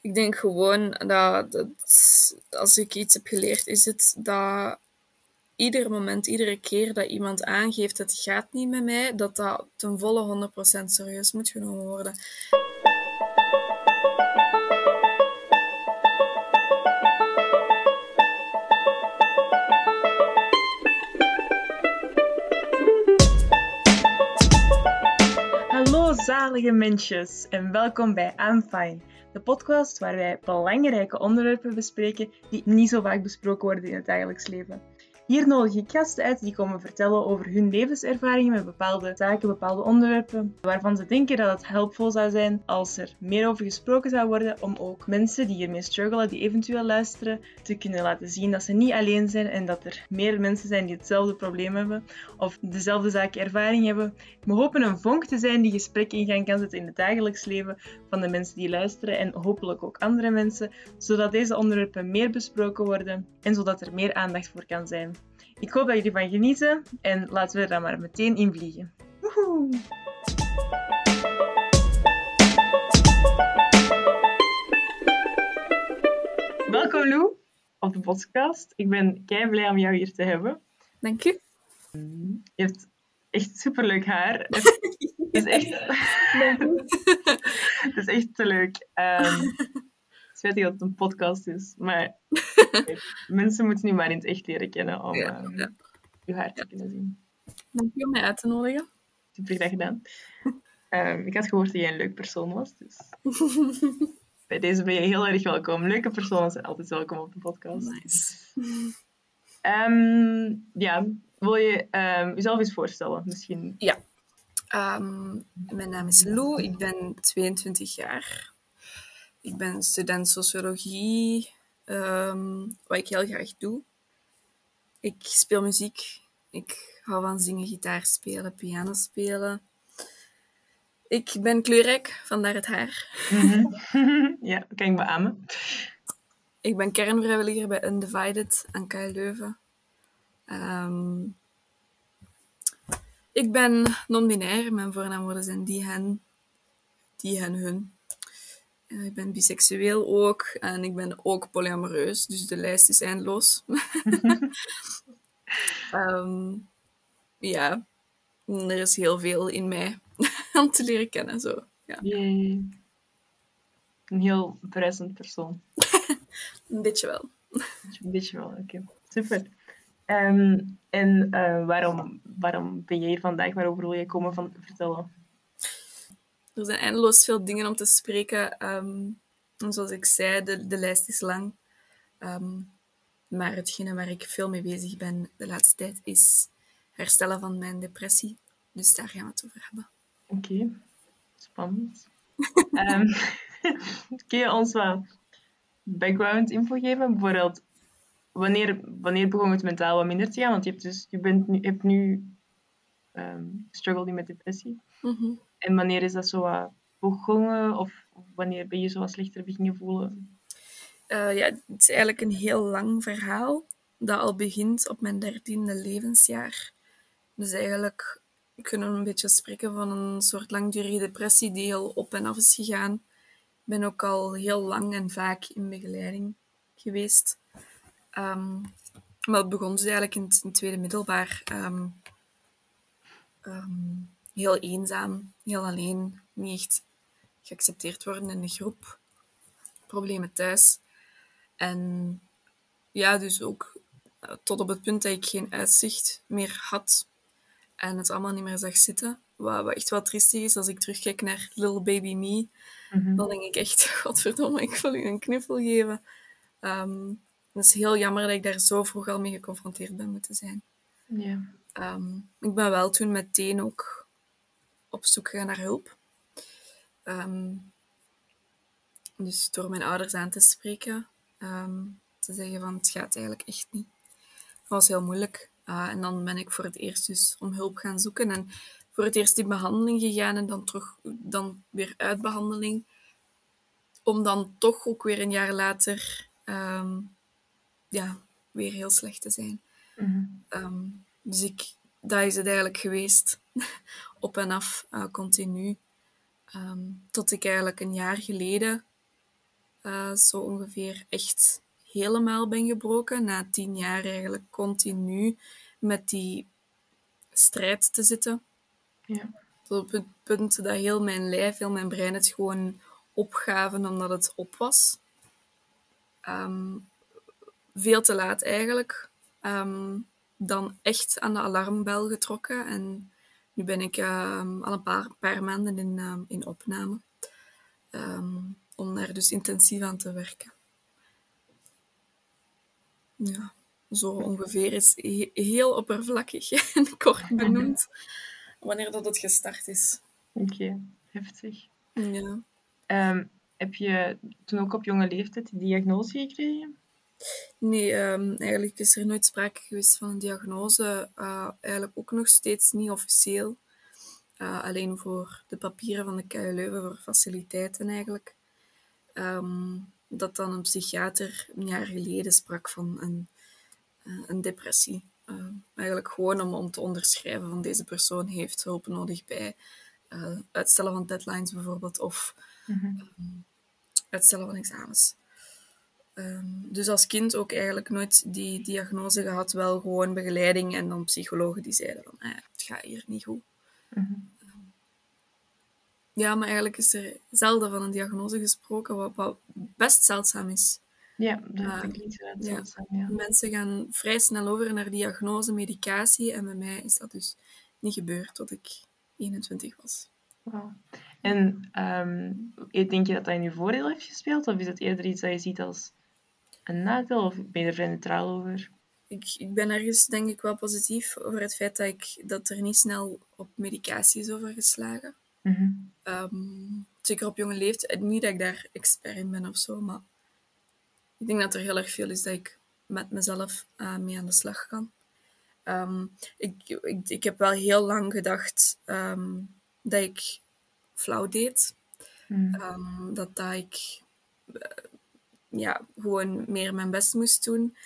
Ik denk gewoon dat, als ik iets heb geleerd, is het dat ieder moment, iedere keer dat iemand aangeeft het gaat niet met mij, dat dat ten volle 100% serieus moet genomen worden. Zalige mensjes en welkom bij I'm Fine, de podcast waar wij belangrijke onderwerpen bespreken die niet zo vaak besproken worden in het dagelijks leven. Hier nodig ik gasten uit die komen vertellen over hun levenservaringen met bepaalde zaken, bepaalde onderwerpen, waarvan ze denken dat het helpvol zou zijn als er meer over gesproken zou worden, om ook mensen die hiermee struggelen, die eventueel luisteren, te kunnen laten zien dat ze niet alleen zijn en dat er meer mensen zijn die hetzelfde probleem hebben of dezelfde zaken ervaring hebben. We hopen een vonk te zijn die gesprek in gang kan zetten in het dagelijks leven van de mensen die luisteren en hopelijk ook andere mensen, zodat deze onderwerpen meer besproken worden en zodat er meer aandacht voor kan zijn. Ik hoop dat jullie van genieten en laten we er dan maar meteen in vliegen. Woehoe! Welkom Lou op de podcast. Ik ben kei blij om jou hier te hebben. Dank je. Je hebt echt superleuk haar. Het is echt, het is echt te leuk. Um, spijtig dat het een podcast is, maar mensen moeten nu maar in het echt leren kennen om Ja, uh, ja. je haar te kunnen zien. Dank je om mij uit te nodigen. Super graag gedaan. Ehm, ik had gehoord dat jij een leuk persoon was, dus bij deze ben je heel erg welkom. Leuke personen zijn altijd welkom op de podcast. Nice. Ehm, ja, wil je ehm, jezelf eens voorstellen? Misschien. Ehm, mijn naam is Lou, ik ben 22 jaar. Ik ben student sociologie, ehm, wat ik heel graag doe. Ik speel muziek. Ik hou van zingen, gitaar spelen, piano spelen. Ik ben kleurrijk, vandaar het haar. Mhm. ja, dat kan ik beamen. Ik ben kernvrijwilliger bij Undivided aan KU Leuven. Ehm, ik ben non-binair. Mijn voornaamwoorden zijn die, hen, die, hen, hun. Eh, ik ben biseksueel ook en ik ben ook polyamoreus, dus de lijst is eindeloos. Ehm, ja, er is heel veel in mij om te leren kennen. Zo. Ja, Yay. Een heel present persoon. een beetje wel. Een beetje wel, oké. Super. Ehm, en eh, waarom, waarom ben je hier vandaag? Waarover wil je komen van vertellen? Er zijn eindeloos veel dingen om te spreken. ehm, en zoals ik zei, de, de lijst is lang. Ehm, maar hetgene waar ik veel mee bezig ben de laatste tijd is herstellen van mijn depressie. Dus daar gaan we het over hebben. Oké, spannend. Ehm, kun je ons wat background info geven? Bijvoorbeeld, wanneer, wanneer begon het mentaal wat minder te gaan? Want je hebt, dus, je bent nu, je hebt nu struggle nu met depressie. Mhm. En wanneer is dat zo wat begonnen? Of wanneer ben je zo wat slechter beginnen voelen? Eh, ja, het is eigenlijk een heel lang verhaal dat al begint op mijn dertiende levensjaar. Dus eigenlijk kunnen we een beetje spreken van een soort langdurige depressie die heel op en af is gegaan. Ik ben ook al heel lang en vaak in begeleiding geweest. Ehm, maar het begon dus eigenlijk in het, tweede middelbaar. ehm, heel eenzaam, heel alleen, niet echt geaccepteerd worden in de groep. Problemen thuis. En ja, dus ook eh, tot op het punt dat ik geen uitzicht meer had en het allemaal niet meer zag zitten. Wat, wat echt wel triestig is als ik terugkijk naar Little Baby Me. Mhm. Dan denk ik echt, godverdomme, ik wil u een knuffel geven. Ehm, het is heel jammer dat ik daar zo vroeg al mee geconfronteerd ben moeten zijn. Ja. Ehm, ik ben wel toen meteen ook op zoek gegaan naar hulp. Ehm, dus door mijn ouders aan te spreken, ehm, te zeggen van het gaat eigenlijk echt niet. Dat was heel moeilijk. Ah, en dan ben ik voor het eerst dus om hulp gaan zoeken en voor het eerst in behandeling gegaan en dan, terug, dan weer uit behandeling. Om dan toch ook weer een jaar later ehm, ja, weer heel slecht te zijn. Mhm. Dus ik, dat is het eigenlijk geweest. Op en af, eh, continu. Ehm, tot ik eigenlijk een jaar geleden uh, zo ongeveer echt helemaal ben gebroken. Na tien jaar eigenlijk continu met die strijd te zitten. Ja. Tot op het punt dat heel mijn lijf, heel mijn brein het gewoon opgaven omdat het op was. Ehm, veel te laat eigenlijk. Um, dan echt aan de alarmbel getrokken. En nu ben ik um, al een paar, paar maanden in, in opname. om daar dus intensief aan te werken. Ja, zo ongeveer is heel oppervlakkig en kort benoemd wanneer dat het gestart is. Oké, heftig. Ja. Um, heb je toen ook op jonge leeftijd die diagnose gekregen? Nee, um, eigenlijk is er nooit sprake geweest van een diagnose. Uh, eigenlijk ook nog steeds niet officieel. Uh, alleen voor de papieren van de KU Leuven, voor faciliteiten eigenlijk. Um, dat dan een psychiater een jaar geleden sprak van een, uh, een depressie. eigenlijk gewoon om, om te onderschrijven van deze persoon heeft hulp nodig bij uitstellen van deadlines bijvoorbeeld. Of -hmm. uitstellen van examens. Um, dus als kind ook eigenlijk nooit die diagnose gehad, wel gewoon begeleiding en dan psychologen die zeiden van, ah, het gaat hier niet goed. Mm -hmm. um, ja, maar eigenlijk is er zelden van een diagnose gesproken, wat, wat best zeldzaam is. Ja, dat uh, klinkt wel zeldzaam, ja. Mensen gaan vrij snel over naar diagnose, medicatie en bij mij is dat dus niet gebeurd tot ik 21 was. Wow. En um, denk je dat dat in je voordeel heeft gespeeld? Of is het eerder iets dat je ziet als een nadeel? Of ben je er vrij neutraal over? Ik, ik ben ergens denk ik wel positief over het feit dat, ik, dat er niet snel op medicatie is overgeslagen. Mm -hmm. um, zeker op jonge leeftijd. Niet dat ik daar expert in ben of zo, maar ik denk dat er heel erg veel is dat ik met mezelf uh, mee aan de slag kan. Um, ik, ik, ik heb wel heel lang gedacht um, dat ik flauw deed. Mm. Um, dat, dat ik uh, ja, gewoon meer mijn best moest doen.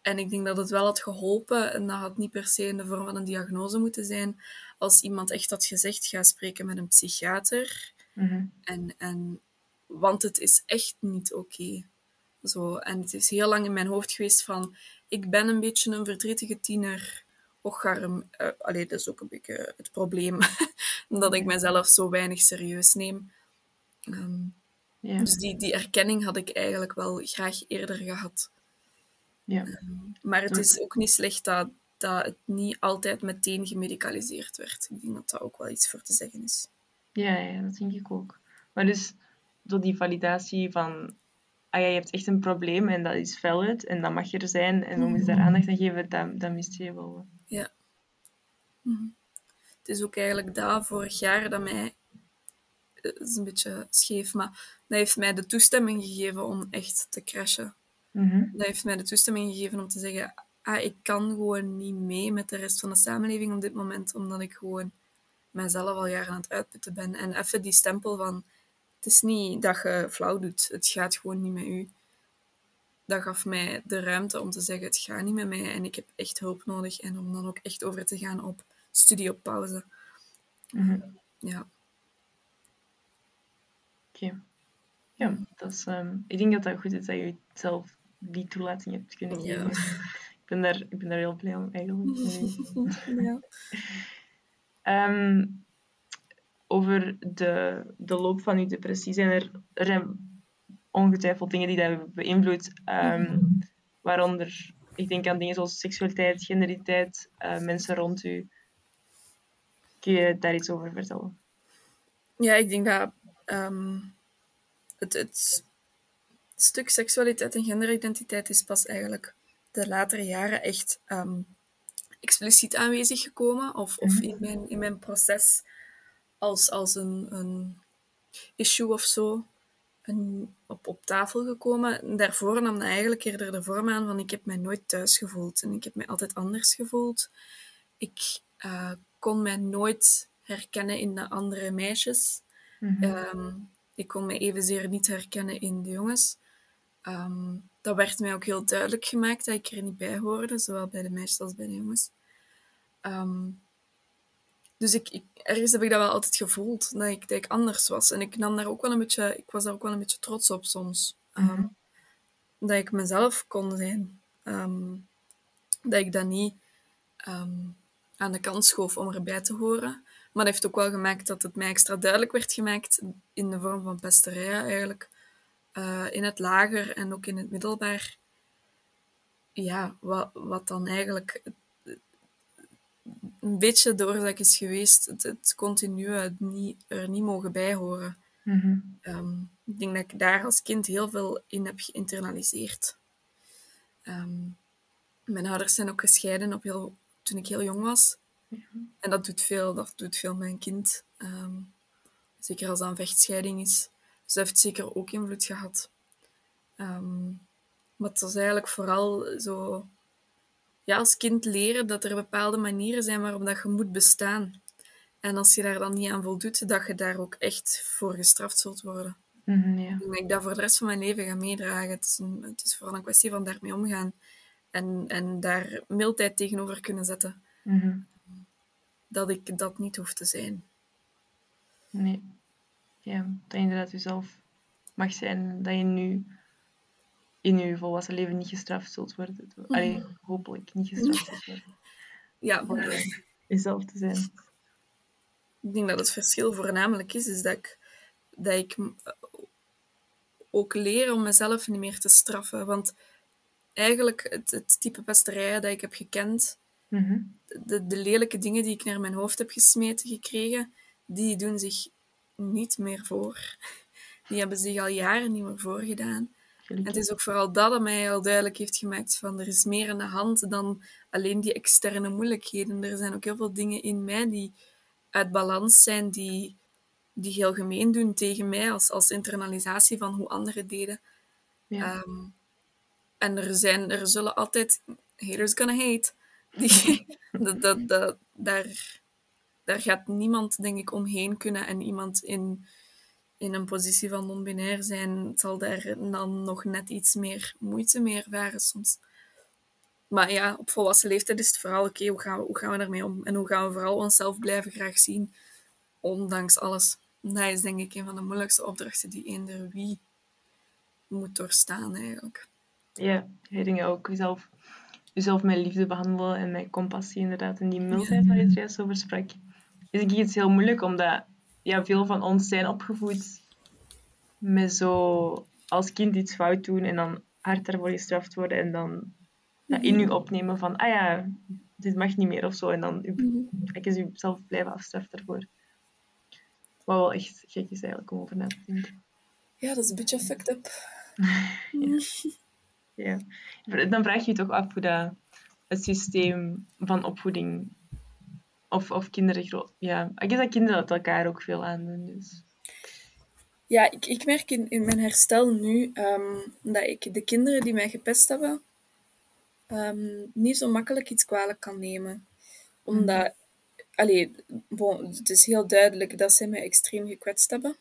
En ik denk dat het wel had geholpen, en dat had niet per se in de vorm van een diagnose moeten zijn, als iemand echt had gezegd, ga spreken met een psychiater. Mm -hmm. en, en, want het is echt niet oké. Okay. Zo, en het is heel lang in mijn hoofd geweest van, ik ben een beetje een verdrietige tiener. Och, arm. Uh, allee, dat is ook een beetje het probleem. dat ik mezelf zo weinig serieus neem. Um, ja. Dus die, die erkenning had ik eigenlijk wel graag eerder gehad. Ja. Um, maar het is ook niet slecht dat, dat het niet altijd meteen gemedicaliseerd werd. Ik denk dat dat ook wel iets voor te zeggen is. Ja, ja dat denk ik ook. Maar dus door die validatie van ah ja, je hebt echt een probleem en dat is valid en dat mag er zijn en we moeten daar aandacht aan geven, dat, dat mist je wel. Ja. Mhm. Het is ook eigenlijk dat vorig jaar dat mij, het is een beetje scheef, maar dat heeft mij de toestemming gegeven om echt te crashen. Mm -hmm. Dat heeft mij de toestemming gegeven om te zeggen, ah, ik kan gewoon niet mee met de rest van de samenleving op dit moment, omdat ik gewoon mijzelf al jaren aan het uitputten ben. En even die stempel van, het is niet dat je flauw doet, het gaat gewoon niet met u. Dat gaf mij de ruimte om te zeggen, het gaat niet met mij en ik heb echt hulp nodig. En om dan ook echt over te gaan op studie op pauze. Mm -hmm. Ja. Okay. Ja, dat is, um, ik denk dat dat goed is dat je zelf die toelating hebt kunnen geven. Ja. ik, ben daar, ik ben daar heel blij om, eigenlijk. ja. um, over de, de loop van je depressie zijn er, er zijn ongetwijfeld dingen die dat hebben beïnvloed. Um, waaronder, ik denk aan dingen zoals seksualiteit, genderiteit, uh, mensen rond u. Kun je daar iets over vertellen? Ja, ik denk dat um, het, het stuk seksualiteit en genderidentiteit is pas eigenlijk de latere jaren echt um, expliciet aanwezig gekomen. Of, of in, mijn, in mijn proces als, als een, een issue of zo een, op, op tafel gekomen. Daarvoor nam dat eigenlijk eerder de vorm aan van ik heb mij nooit thuis gevoeld en ik heb mij altijd anders gevoeld. Ik uh, kon mij nooit herkennen in de andere meisjes. Mm -hmm. um, ik kon mij evenzeer niet herkennen in de jongens. Um, dat werd mij ook heel duidelijk gemaakt dat ik er niet bij hoorde, zowel bij de meisjes als bij de jongens. Um, dus ik, ik, ergens heb ik dat wel altijd gevoeld, dat ik, dat ik anders was. En ik, nam daar ook wel een beetje, ik was daar ook wel een beetje trots op soms. Ehm, dat ik mezelf kon zijn. Ehm, dat ik dat niet ehm, aan de kant schoof om erbij te horen. Maar dat heeft ook wel gemaakt dat het mij extra duidelijk werd gemaakt in de vorm van pesterij eigenlijk. Uh, in het lager en ook in het middelbaar. Ja, wat, wat dan eigenlijk een beetje de oorzaak is geweest, het, het continu het niet, er niet mogen bij horen. Mhm. Ehm, ik denk dat ik daar als kind heel veel in heb geïnternaliseerd. Ehm, mijn ouders zijn ook gescheiden op heel, toen ik heel jong was. En dat doet veel, dat doet veel een kind. Ehm, zeker als dat een vechtscheiding is. Dus dat heeft zeker ook invloed gehad. maar het was eigenlijk vooral zo... Ja, als kind leren dat er bepaalde manieren zijn waarop dat je moet bestaan. En als je daar dan niet aan voldoet, dat je daar ook echt voor gestraft zult worden. Mhm, ja. Ik dat ik dat voor de rest van mijn leven ga meedragen. Het is, een, het is vooral een kwestie van daarmee omgaan. En, en daar mildheid tegenover kunnen zetten. Mhm. Dat ik dat niet hoef te zijn. Nee. Ja, dat je inderdaad jezelf mag zijn. Dat je nu in je volwassen leven niet gestraft zult worden. Allee, hopelijk niet gestraft zult worden. Ja. Voor jezelf te zijn. Ik denk dat het verschil voornamelijk is, is dat ik, dat ik ook leer om mezelf niet meer te straffen. Want eigenlijk het, het type pesterijen dat ik heb gekend, Mhm. de, de lelijke dingen die ik naar mijn hoofd heb gesmeten gekregen, die doen zich niet meer voor. Die hebben zich al jaren niet meer voorgedaan. En het is ook vooral dat dat mij al duidelijk heeft gemaakt van er is meer aan de hand dan alleen die externe moeilijkheden. Er zijn ook heel veel dingen in mij die uit balans zijn, die, die heel gemeen doen tegen mij als, als internalisatie van hoe anderen deden. Ja. Ehm, en er, zijn, er zullen altijd haters gonna hate. Dat, dat, dat, daar, daar gaat niemand, denk ik, omheen kunnen. En iemand in, in een positie van non-binair zijn, zal daar dan nog net iets meer moeite mee ervaren soms. Maar ja, op volwassen leeftijd is het vooral, oké, hoe, gaan we, hoe gaan we daarmee om? En hoe gaan we vooral onszelf blijven graag zien, ondanks alles. Dat is denk ik een van de moeilijkste opdrachten die eender wie moet doorstaan, eigenlijk. Ja, je dingen ook jezelf, jezelf met liefde behandelen en met compassie inderdaad. En die mildheid waar je het juist over sprak, is ik iets heel moeilijk, omdat ja, veel van ons zijn opgevoed met zo als kind iets fout doen en dan hard daarvoor gestraft worden en dan ja, in u opnemen van, ah ja, dit mag niet meer of zo. En dan u, je jezelf blijven afstraffen daarvoor. Wat wel echt gek is eigenlijk om over na te denken. Ja, dat is een beetje fucked up. ja. Ja. Dan vraag je je toch af hoe dat het systeem van opvoeding of, of kinderen groot... Ja, ik denk dat kinderen het elkaar ook veel aandoen, dus... Ja, ik, ik merk in, in mijn herstel nu um, dat ik de kinderen die mij gepest hebben, um, niet zo makkelijk iets kwalijk kan nemen. Omdat, mm. allee, bon, het is heel duidelijk dat zij mij extreem gekwetst hebben.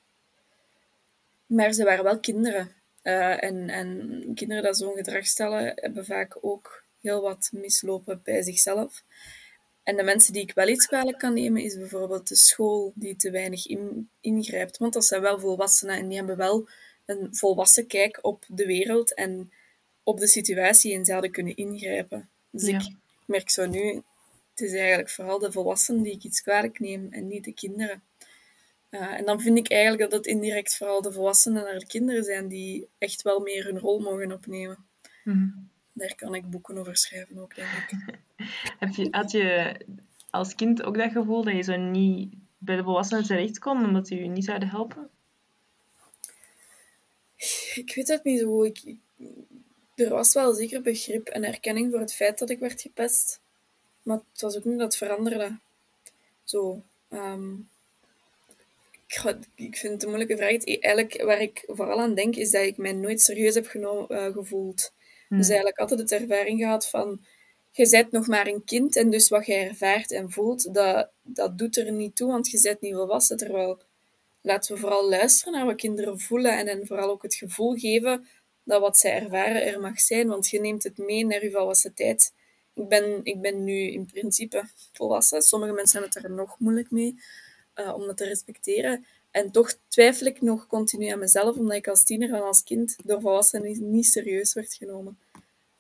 Maar ze waren wel kinderen. Uh, en, en kinderen die zo'n gedrag stellen, hebben vaak ook heel wat mislopen bij zichzelf. En de mensen die ik wel iets kwalijk kan nemen, is bijvoorbeeld de school die te weinig in, ingrijpt. Want dat zijn wel volwassenen en die hebben wel een volwassen kijk op de wereld en op de situatie en ze hadden kunnen ingrijpen. Dus ja. ik merk zo nu, het is eigenlijk vooral de volwassenen die ik iets kwalijk neem en niet de kinderen. Uh, en dan vind ik eigenlijk dat het indirect vooral de volwassenen naar de kinderen zijn die echt wel meer hun rol mogen opnemen. Mm. Daar kan ik boeken over schrijven ook, denk ik. Heb je, had je als kind ook dat gevoel dat je zo niet bij de volwassenen terecht kon, omdat ze je niet zouden helpen? Ik weet het niet zo. Ik, er was wel zeker begrip en erkenning voor het feit dat ik werd gepest. Maar het was ook niet dat het veranderde. Zo. Um, ik, vind het een moeilijke vraag. Eigenlijk, waar ik vooral aan denk, is dat ik mij nooit serieus heb genomen, uh, gevoeld. Hmm. Dus eigenlijk altijd de ervaring gehad van... Je bent nog maar een kind en dus wat je ervaart en voelt, dat, dat doet er niet toe, want je bent niet volwassen. Terwijl, laten we vooral luisteren naar wat kinderen voelen en hen vooral ook het gevoel geven dat wat zij ervaren er mag zijn, want je neemt het mee naar je volwassen tijd. Ik ben, ik ben nu in principe volwassen. Sommige mensen hebben het er nog moeilijk mee uh, om dat te respecteren. En toch twijfel ik nog continu aan mezelf, omdat ik als tiener en als kind door volwassenen niet, niet serieus werd genomen.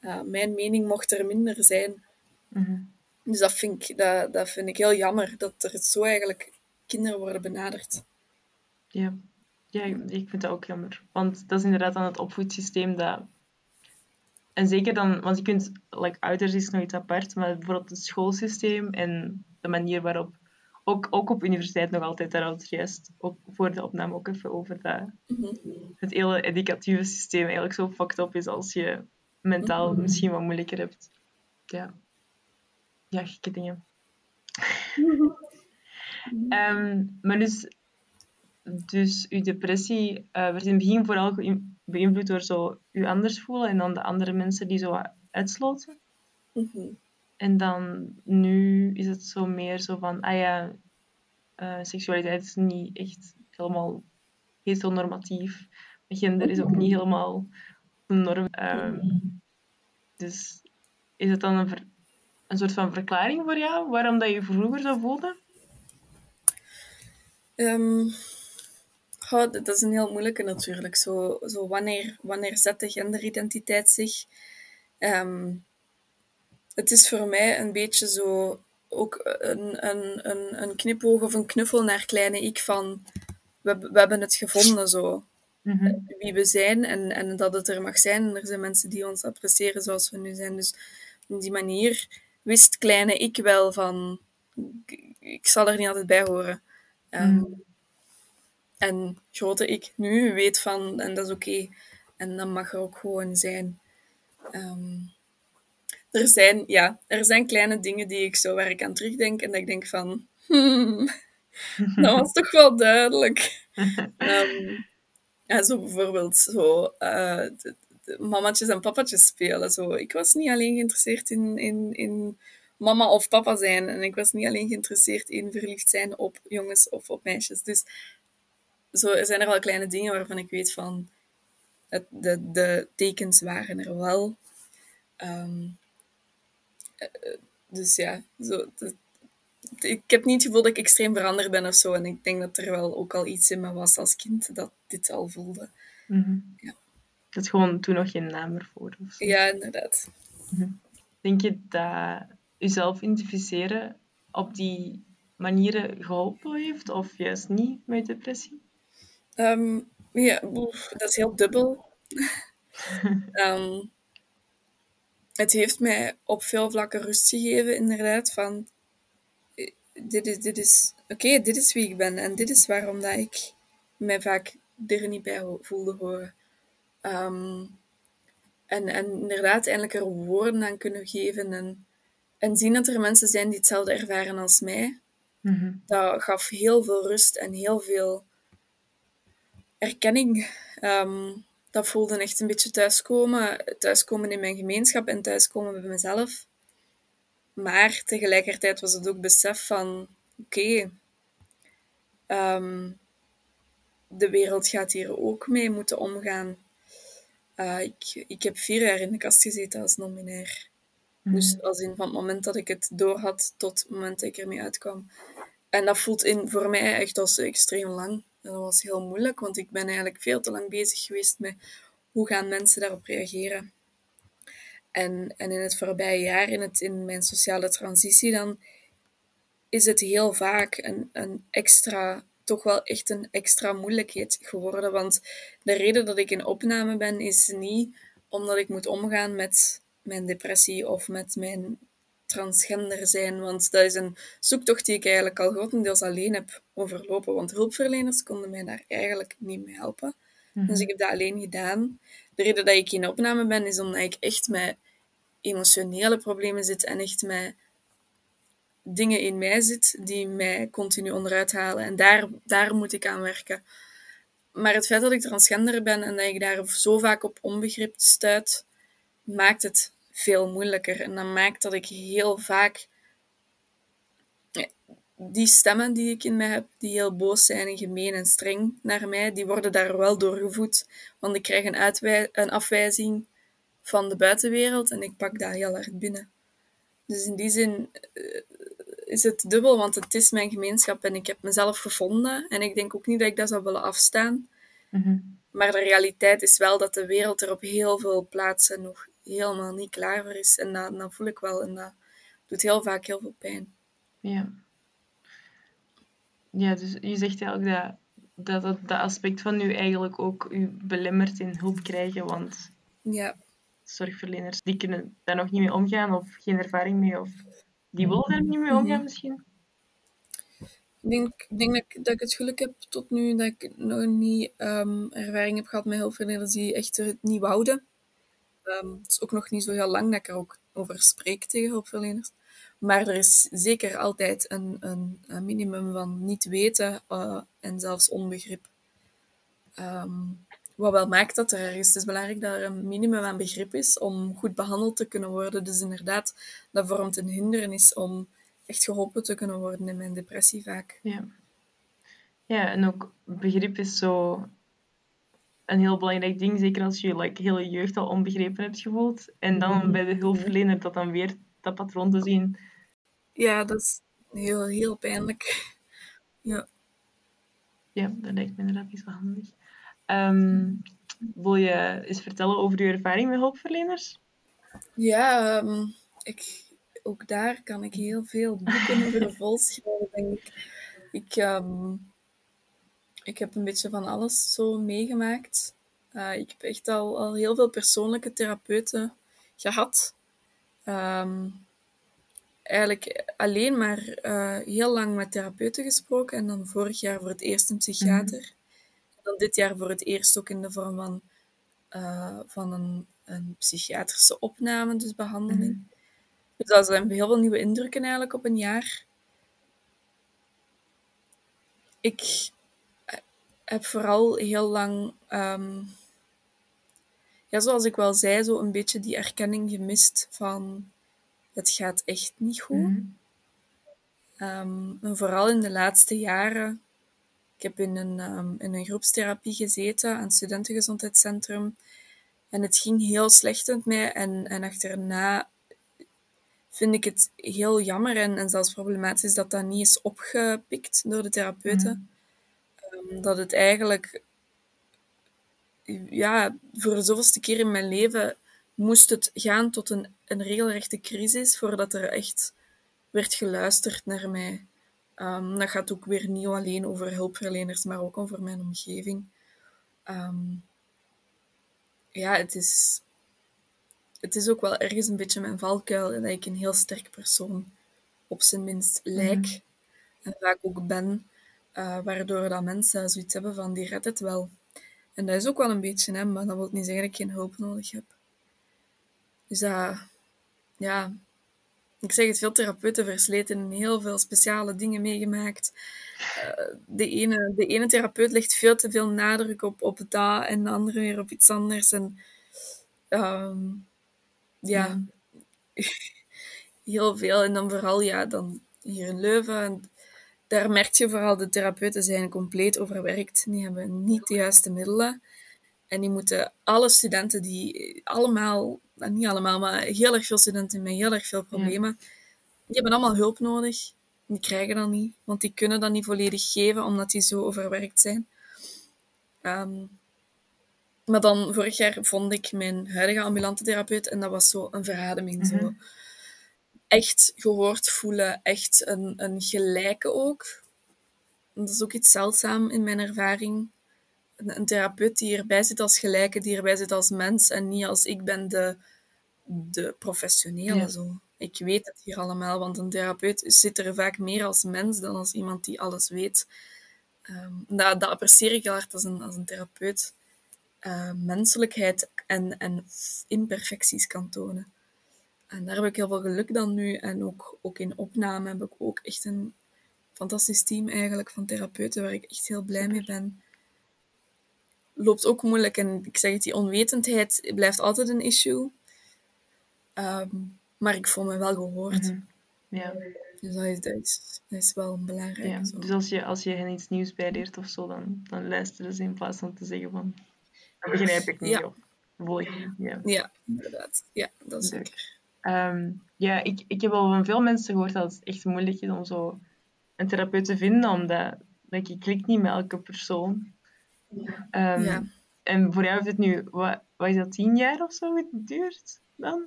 Uh, mijn mening mocht er minder zijn. Mhm. Dus dat vind, ik, dat, dat vind ik heel jammer, dat er zo eigenlijk kinderen worden benaderd. Ja, ja ik vind dat ook jammer. Want dat is inderdaad dan het opvoedsysteem dat... En zeker dan, want je kunt, like, ouders is nog iets apart, maar bijvoorbeeld het schoolsysteem en de manier waarop, ook, ook op universiteit nog altijd, daar had juist ook voor de opname ook even over dat Mhm. het hele educatieve systeem eigenlijk zo fucked up is als je mentaal misschien wat moeilijker hebt. Ja. Ja, gekke dingen. Ehm, maar dus, dus uw depressie eh, werd in het begin vooral beïnvloed door zo u anders voelen en dan de andere mensen die zo uitsloten. Mhm. En dan nu is het zo meer zo van, ah ja, eh, seksualiteit is niet echt helemaal heteronormatief. Gender is ook niet helemaal de norm. Ehm, dus is het dan een, een soort van verklaring voor jou waarom dat je vroeger zo voelde? Goh, dat is een heel moeilijke natuurlijk. Zo, zo wanneer, wanneer zet de genderidentiteit zich? Ehm, het is voor mij een beetje zo ook een, een, een, een knipoog of een knuffel naar kleine ik van we, we hebben het gevonden zo. Mhm. Wie we zijn en, en dat het er mag zijn. En er zijn mensen die ons appreciëren zoals we nu zijn. Dus op die manier wist kleine ik wel van ik, zal er niet altijd bij horen. Ehm, Mhm. En grote ik nu weet van, en dat is oké. En dat mag er ook gewoon zijn. Ehm, er, zijn ja, er zijn kleine dingen die ik zo waar ik aan terugdenk en dat ik denk van, hmm, dat was toch wel duidelijk. Ehm, ja, zo bijvoorbeeld zo, de- de mamatjes en papatjes spelen. Zo. Ik was niet alleen geïnteresseerd in, in, in mama of papa zijn. En ik was niet alleen geïnteresseerd in verliefd zijn op jongens of op meisjes. Dus zo zijn er wel kleine dingen waarvan ik weet van... Het, de, de tekens waren er wel. Eh, dus ja, zo, ik heb niet het gevoel dat ik extreem veranderd ben of zo. En ik denk dat er wel ook al iets in me was als kind dat dit al voelde. Mhm. Ja. Dat is gewoon toen nog geen naam ervoor. Of zo. Ja, inderdaad. Denk je dat jezelf identificeren op die manieren geholpen heeft of juist niet met depressie? Ehm, ja, dat is heel dubbel. Ehm, het heeft mij op veel vlakken rust gegeven, inderdaad. Van, eh, dit is, dit is oké, dit is wie ik ben en dit is waarom dat ik mij vaak er niet bij voelde horen. Ehm, en, en inderdaad, eindelijk er woorden aan kunnen geven en, en zien dat er mensen zijn die hetzelfde ervaren als mij. Mhm. dat gaf heel veel rust en heel veel erkenning. Ehm, dat voelde echt een beetje thuiskomen. Thuiskomen in mijn gemeenschap en thuiskomen bij mezelf. Maar tegelijkertijd was het ook besef van... Oké, ehm, de wereld gaat hier ook mee moeten omgaan. Uh, ik, ik heb vier jaar in de kast gezeten als non-binair. Mhm. Dus als in van het moment dat ik het doorhad tot het moment dat ik ermee uitkwam. En dat voelt in, voor mij echt als extreem lang. En dat was heel moeilijk, want ik ben eigenlijk veel te lang bezig geweest met hoe gaan mensen daarop reageren. En, en in het voorbije jaar, in, het, in mijn sociale transitie, dan is het heel vaak een, een extra, toch wel echt een extra moeilijkheid geworden. Want de reden dat ik in opname ben, is niet omdat ik moet omgaan met mijn depressie of met mijn transgender zijn. Want dat is een zoektocht die ik eigenlijk al grotendeels alleen heb overlopen. Want hulpverleners konden mij daar eigenlijk niet mee helpen. Mhm. Dus ik heb dat alleen gedaan. De reden dat ik in opname ben, is omdat ik echt met emotionele problemen zit en echt met dingen in mij zit die mij continu onderuit halen. En daar, daar moet ik aan werken. Maar het feit dat ik transgender ben en dat ik daar zo vaak op onbegrip stuit, maakt het veel moeilijker. En dat maakt dat ik heel vaak die stemmen die ik in mij heb, die heel boos zijn en gemeen en streng naar mij, die worden daar wel doorgevoed. Want ik krijg een, een afwijzing van de buitenwereld en ik pak dat heel hard binnen. Dus in die zin, uh, is het dubbel, want het is mijn gemeenschap en ik heb mezelf gevonden. En ik denk ook niet dat ik dat zou willen afstaan. Mhm. Maar de realiteit is wel dat de wereld er op heel veel plaatsen nog helemaal niet klaar voor is. En dat, dat voel ik wel. En dat doet heel vaak heel veel pijn. Ja. Ja, dus je zegt eigenlijk dat dat, dat, dat aspect van u eigenlijk ook u belemmert in hulp krijgen, want Ja, zorgverleners die kunnen daar nog niet mee omgaan of geen ervaring mee of die willen daar niet mee omgaan misschien. ik denk, denk dat, ik, dat ik het geluk heb tot nu dat ik nog niet ehm, ervaring heb gehad met hulpverleners die echt het niet wouden. Ehm, het is ook nog niet zo heel lang dat ik er ook over spreek tegen hulpverleners. Maar er is zeker altijd een, een, een minimum van niet weten eh, en zelfs onbegrip. Ehm, wat wel maakt dat er ergens, het is belangrijk dat er een minimum aan begrip is om goed behandeld te kunnen worden. Dus inderdaad, dat vormt een hindernis om echt geholpen te kunnen worden in mijn depressie vaak. Ja. Ja, en ook begrip is zo een heel belangrijk ding, zeker als je je like, hele jeugd al onbegrepen hebt gevoeld. En dan bij de hulpverlener dat dan weer dat patroon te zien. Ja, dat is heel, heel pijnlijk. Ja. Ja, dat lijkt me inderdaad niet zo handig. Ehm, wil je eens vertellen over je ervaring met hulpverleners? Ja, ehm, ik, ook daar kan ik heel veel boeken over volschrijven, denk ik. Ik, ehm, ik heb een beetje van alles zo meegemaakt. Eh, ik heb echt al, al heel veel persoonlijke therapeuten gehad. Ehm, eigenlijk alleen maar eh, heel lang met therapeuten gesproken en dan vorig jaar voor het eerst een psychiater. En dan dit jaar voor het eerst ook in de vorm van, eh, van een, een psychiatrische opname, dus behandeling. Dus dat zijn heel veel nieuwe indrukken eigenlijk op een jaar. Ik heb vooral heel lang, ehm, ja, zoals ik wel zei, zo een beetje die erkenning gemist van het gaat echt niet goed. Mhm. Ehm, en vooral in de laatste jaren. Ik heb in een, ehm, in een groepstherapie gezeten aan het studentengezondheidscentrum. En het ging heel slecht met mij. En, en achterna vind ik het heel jammer en, en zelfs problematisch dat dat niet is opgepikt door de therapeuten. Ehm, dat het eigenlijk, ja, voor de zoveelste keer in mijn leven moest het gaan tot een, een regelrechte crisis voordat er echt werd geluisterd naar mij. Ehm, dat gaat ook weer niet alleen over hulpverleners, maar ook over mijn omgeving. Ehm, ja, het is, het is ook wel ergens een beetje mijn valkuil dat ik een heel sterk persoon op zijn minst lijk en vaak ook ben, eh, waardoor dat mensen zoiets hebben van die redt het wel. En dat is ook wel een beetje hem, maar dat wil niet zeggen dat ik geen hulp nodig heb. Dus dat, ja, ik zeg het, veel therapeuten versleten en heel veel speciale dingen meegemaakt. Eh, de, ene, de ene therapeut legt veel te veel nadruk op, op dat en de andere weer op iets anders. En ehm, ja, heel veel. En dan vooral, ja, dan hier in Leuven. Daar merk je vooral, de therapeuten zijn compleet overwerkt. Die hebben niet de juiste middelen. En die moeten alle studenten die allemaal, nou, niet allemaal, maar heel erg veel studenten met heel erg veel problemen, die hebben allemaal hulp nodig. Die krijgen dat niet, want die kunnen dat niet volledig geven, omdat die zo overwerkt zijn. Ehm, maar dan, vorig jaar vond ik mijn huidige ambulante therapeut en dat was zo een verademing. Zo. Echt gehoord voelen, echt een, een gelijke ook. Dat is ook iets zeldzaam in mijn ervaring. Een, een therapeut die erbij zit als gelijke, die erbij zit als mens en niet als ik ben de, de professionele. Ja. Zo. Ik weet het hier allemaal, want een therapeut zit er vaak meer als mens dan als iemand die alles weet. Ehm, dat, dat apprecieer ik heel hard als een, als een therapeut. eh, menselijkheid en, en imperfecties kan tonen. En daar heb ik heel veel geluk dan nu. En ook, ook in opname heb ik ook echt een fantastisch team eigenlijk van therapeuten waar ik echt heel blij mee ben. Loopt ook moeilijk en ik zeg het, die onwetendheid blijft altijd een issue. Ehm, maar ik voel me wel gehoord. Mhm. Ja, Dus dat is, dat, is, dat is wel belangrijk. ja. zo. Dus als je, als je hen iets nieuws bijleert of zo, dan, dan luisteren ze in plaats van te zeggen van... Dat begrijp ik niet, Ja. joh. Voel ik niet. Ja. Ja, inderdaad. Ja, dat is Leuk. zeker. Ehm, ja, ik, ik heb al van veel mensen gehoord dat het echt moeilijk is om zo een therapeut te vinden, omdat like, je klikt niet met elke persoon. Ehm, Ja. En voor jou heeft het nu, wat, wat is dat, tien jaar of zo geduurd dan?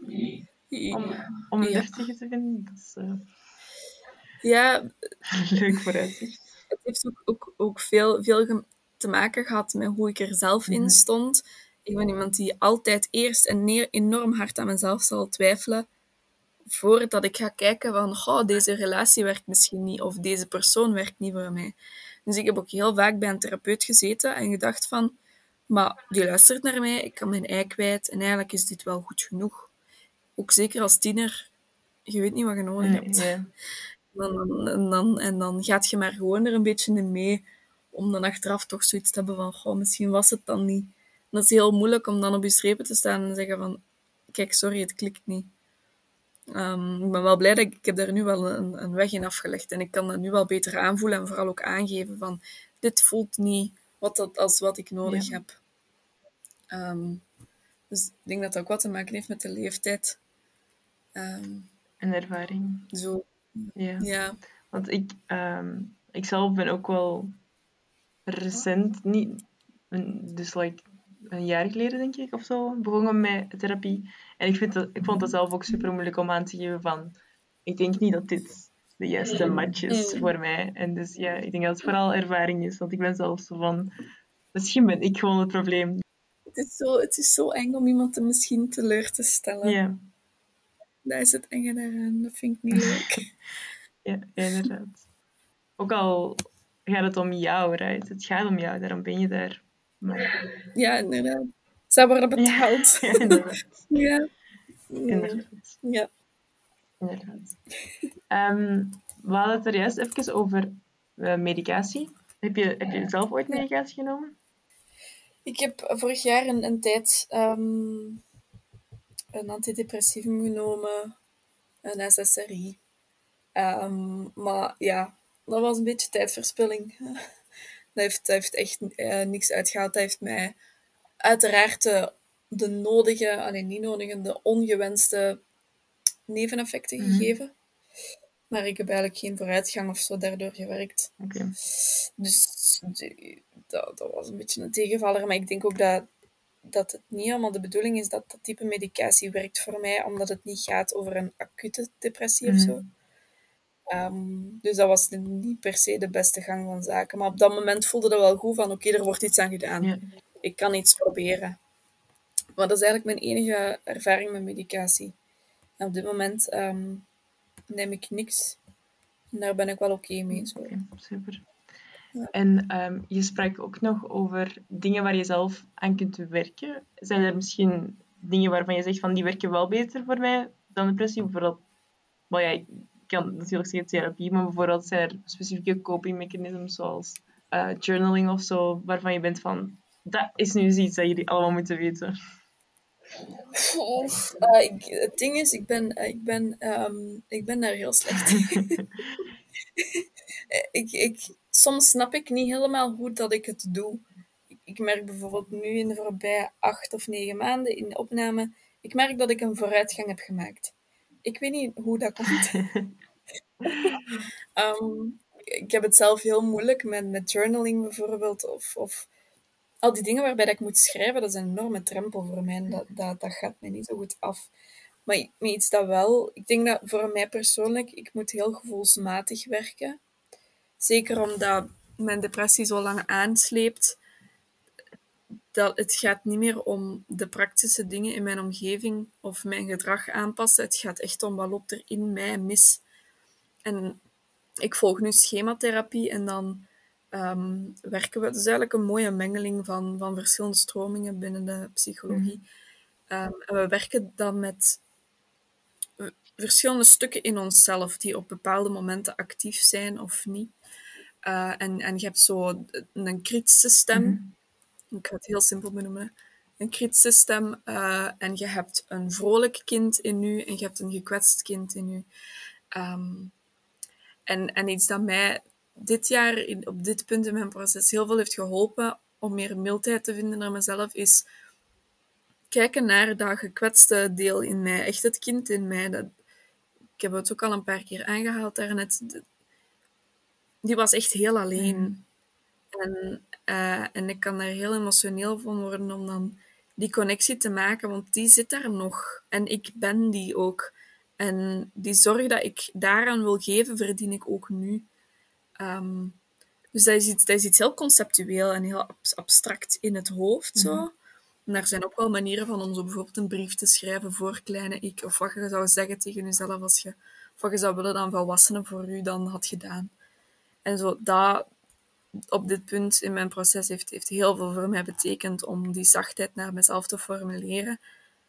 Om, om een Ja. te vinden? Dat is eh, Ja, leuk vooruitzicht. het heeft ook, ook, ook veel, veel te maken gehad met hoe ik er zelf in Mhm. stond. Ik ben iemand die altijd eerst en neer enorm hard aan mezelf zal twijfelen, voordat ik ga kijken van, goh, deze relatie werkt misschien niet, of deze persoon werkt niet voor mij. Dus ik heb ook heel vaak bij een therapeut gezeten en gedacht van, maar die luistert naar mij, ik kan mijn ei kwijt, en eigenlijk is dit wel goed genoeg. Ook zeker als tiener, je weet niet wat je nodig Nee, hebt. Dan, en, dan, en dan gaat je maar gewoon er een beetje in mee, om dan achteraf toch zoiets te hebben van, goh, misschien was het dan niet. Dat is heel moeilijk om dan op je strepen te staan en zeggen van, kijk, sorry, het klikt niet. Ehm, ik ben wel blij dat ik, ik heb daar nu wel een, een weg in afgelegd en ik kan dat nu wel beter aanvoelen en vooral ook aangeven van, dit voelt niet wat dat, als wat ik nodig Ja. heb. Ehm, dus ik denk dat dat ook wat te maken heeft met de leeftijd. Ehm, En ervaring. zo, Ja. ja. Want ik, ehm, ik zelf ben ook wel recent, niet, dus like een jaar geleden denk ik of zo, begonnen met therapie. En ik, vind dat, ik vond dat zelf ook super moeilijk om aan te geven van, ik denk niet dat dit de juiste match is voor mij. En dus ja, ik denk dat het vooral ervaring is, want ik ben zelf zo van, misschien ben ik gewoon het probleem. Het is, zo, het is zo eng om iemand te misschien teleur te stellen. Ja, Dat is het enge daaraan. Dat vind ik niet leuk. ja, inderdaad. Ook al gaat het om jou, right? Het gaat om jou, daarom ben je daar. Ja, inderdaad. Zij worden betaald. ja, inderdaad. Ja. inderdaad. Ja. Inderdaad. Ehm, we hadden het er juist even over eh, medicatie. Heb je, heb je zelf ooit medicatie genomen? Ik heb vorig jaar een, een tijd ehm, een antidepressivum genomen, een SSRI. Ehm, maar ja, dat was een beetje tijdverspilling. Dat heeft, dat heeft echt eh, niks uitgehaald. Dat heeft mij uiteraard de, de nodige, alleen niet nodige, de ongewenste neveneffecten Mhm. gegeven. Maar ik heb eigenlijk geen vooruitgang of zo daardoor gewerkt. Dus die- dat, dat was een beetje een tegenvaller. Maar ik denk ook dat, dat het niet helemaal de bedoeling is dat dat type medicatie werkt voor mij, omdat het niet gaat over een acute depressie of Mhm. zo. Ehm, dus dat was niet per se de beste gang van zaken. Maar op dat moment voelde dat wel goed van, oké, er wordt iets aan gedaan. Ja. Ik kan iets proberen. Maar dat is eigenlijk mijn enige ervaring met medicatie. En op dit moment ehm, neem ik niks. En daar ben ik wel oké mee. Zo. Super. Ja. En ehm, je sprak ook nog over dingen waar je zelf aan kunt werken. Zijn er misschien dingen waarvan je zegt van die werken wel beter voor mij dan depressie? Bijvoorbeeld, well, ja, kan natuurlijk zeggen therapie, maar bijvoorbeeld zijn er specifieke copingmechanismen zoals eh, journaling of zo, waarvan je bent van dat is nu iets dat jullie allemaal moeten weten. Eh, het ding is, ik ben, eh, ik ben, ehm, ik ben daar heel slecht in. ik, ik, soms snap ik niet helemaal hoe dat ik het doe. Ik, ik merk bijvoorbeeld nu in de voorbije acht of negen maanden in de opname, ik merk dat ik een vooruitgang heb gemaakt. Ik weet niet hoe dat komt. Ehm, ik heb het zelf heel moeilijk met, met journaling bijvoorbeeld, of, of al die dingen waarbij dat ik moet schrijven, dat is een enorme drempel voor mij. en Dat, dat, dat gaat mij niet zo goed af. Maar met iets dat wel... Ik denk dat voor mij persoonlijk, ik moet heel gevoelsmatig werken. Zeker omdat mijn depressie zo lang aansleept. Dat het gaat niet meer om de praktische dingen in mijn omgeving of mijn gedrag aanpassen. Het gaat echt om wat loopt er in mij mis. En ik volg nu schematherapie en dan ehm, werken we. Het is eigenlijk een mooie mengeling van, van verschillende stromingen binnen de psychologie. Ehm, en we werken dan met verschillende stukken in onszelf die op bepaalde momenten actief zijn of niet. Eh, en, en je hebt zo een kritische stem. Mhm. Ik ga het heel simpel benoemen. Een kritische stem. eh, en je hebt een vrolijk kind in u en je hebt een gekwetst kind in u. Ehm, en, en iets dat mij dit jaar, in, op dit punt in mijn proces, heel veel heeft geholpen om meer mildheid te vinden naar mezelf, is kijken naar dat gekwetste deel in mij, echt het kind in mij. Dat, ik heb het ook al een paar keer aangehaald daarnet. Die was echt heel alleen. Mhm. En, eh, en ik kan daar heel emotioneel van worden om dan die connectie te maken, want die zit daar nog. En ik ben die ook. En die zorg dat ik daaraan wil geven, verdien ik ook nu. Ehm, dus dat is, iets, dat is iets heel conceptueel en heel abstract in het hoofd. Zo. En er zijn ook wel manieren van om zo bijvoorbeeld een brief te schrijven voor kleine ik, of wat je zou zeggen tegen jezelf als je, of wat je zou willen dat een volwassene voor u dan had gedaan. En zo, dat op dit punt in mijn proces heeft, heeft heel veel voor mij betekend om die zachtheid naar mezelf te formuleren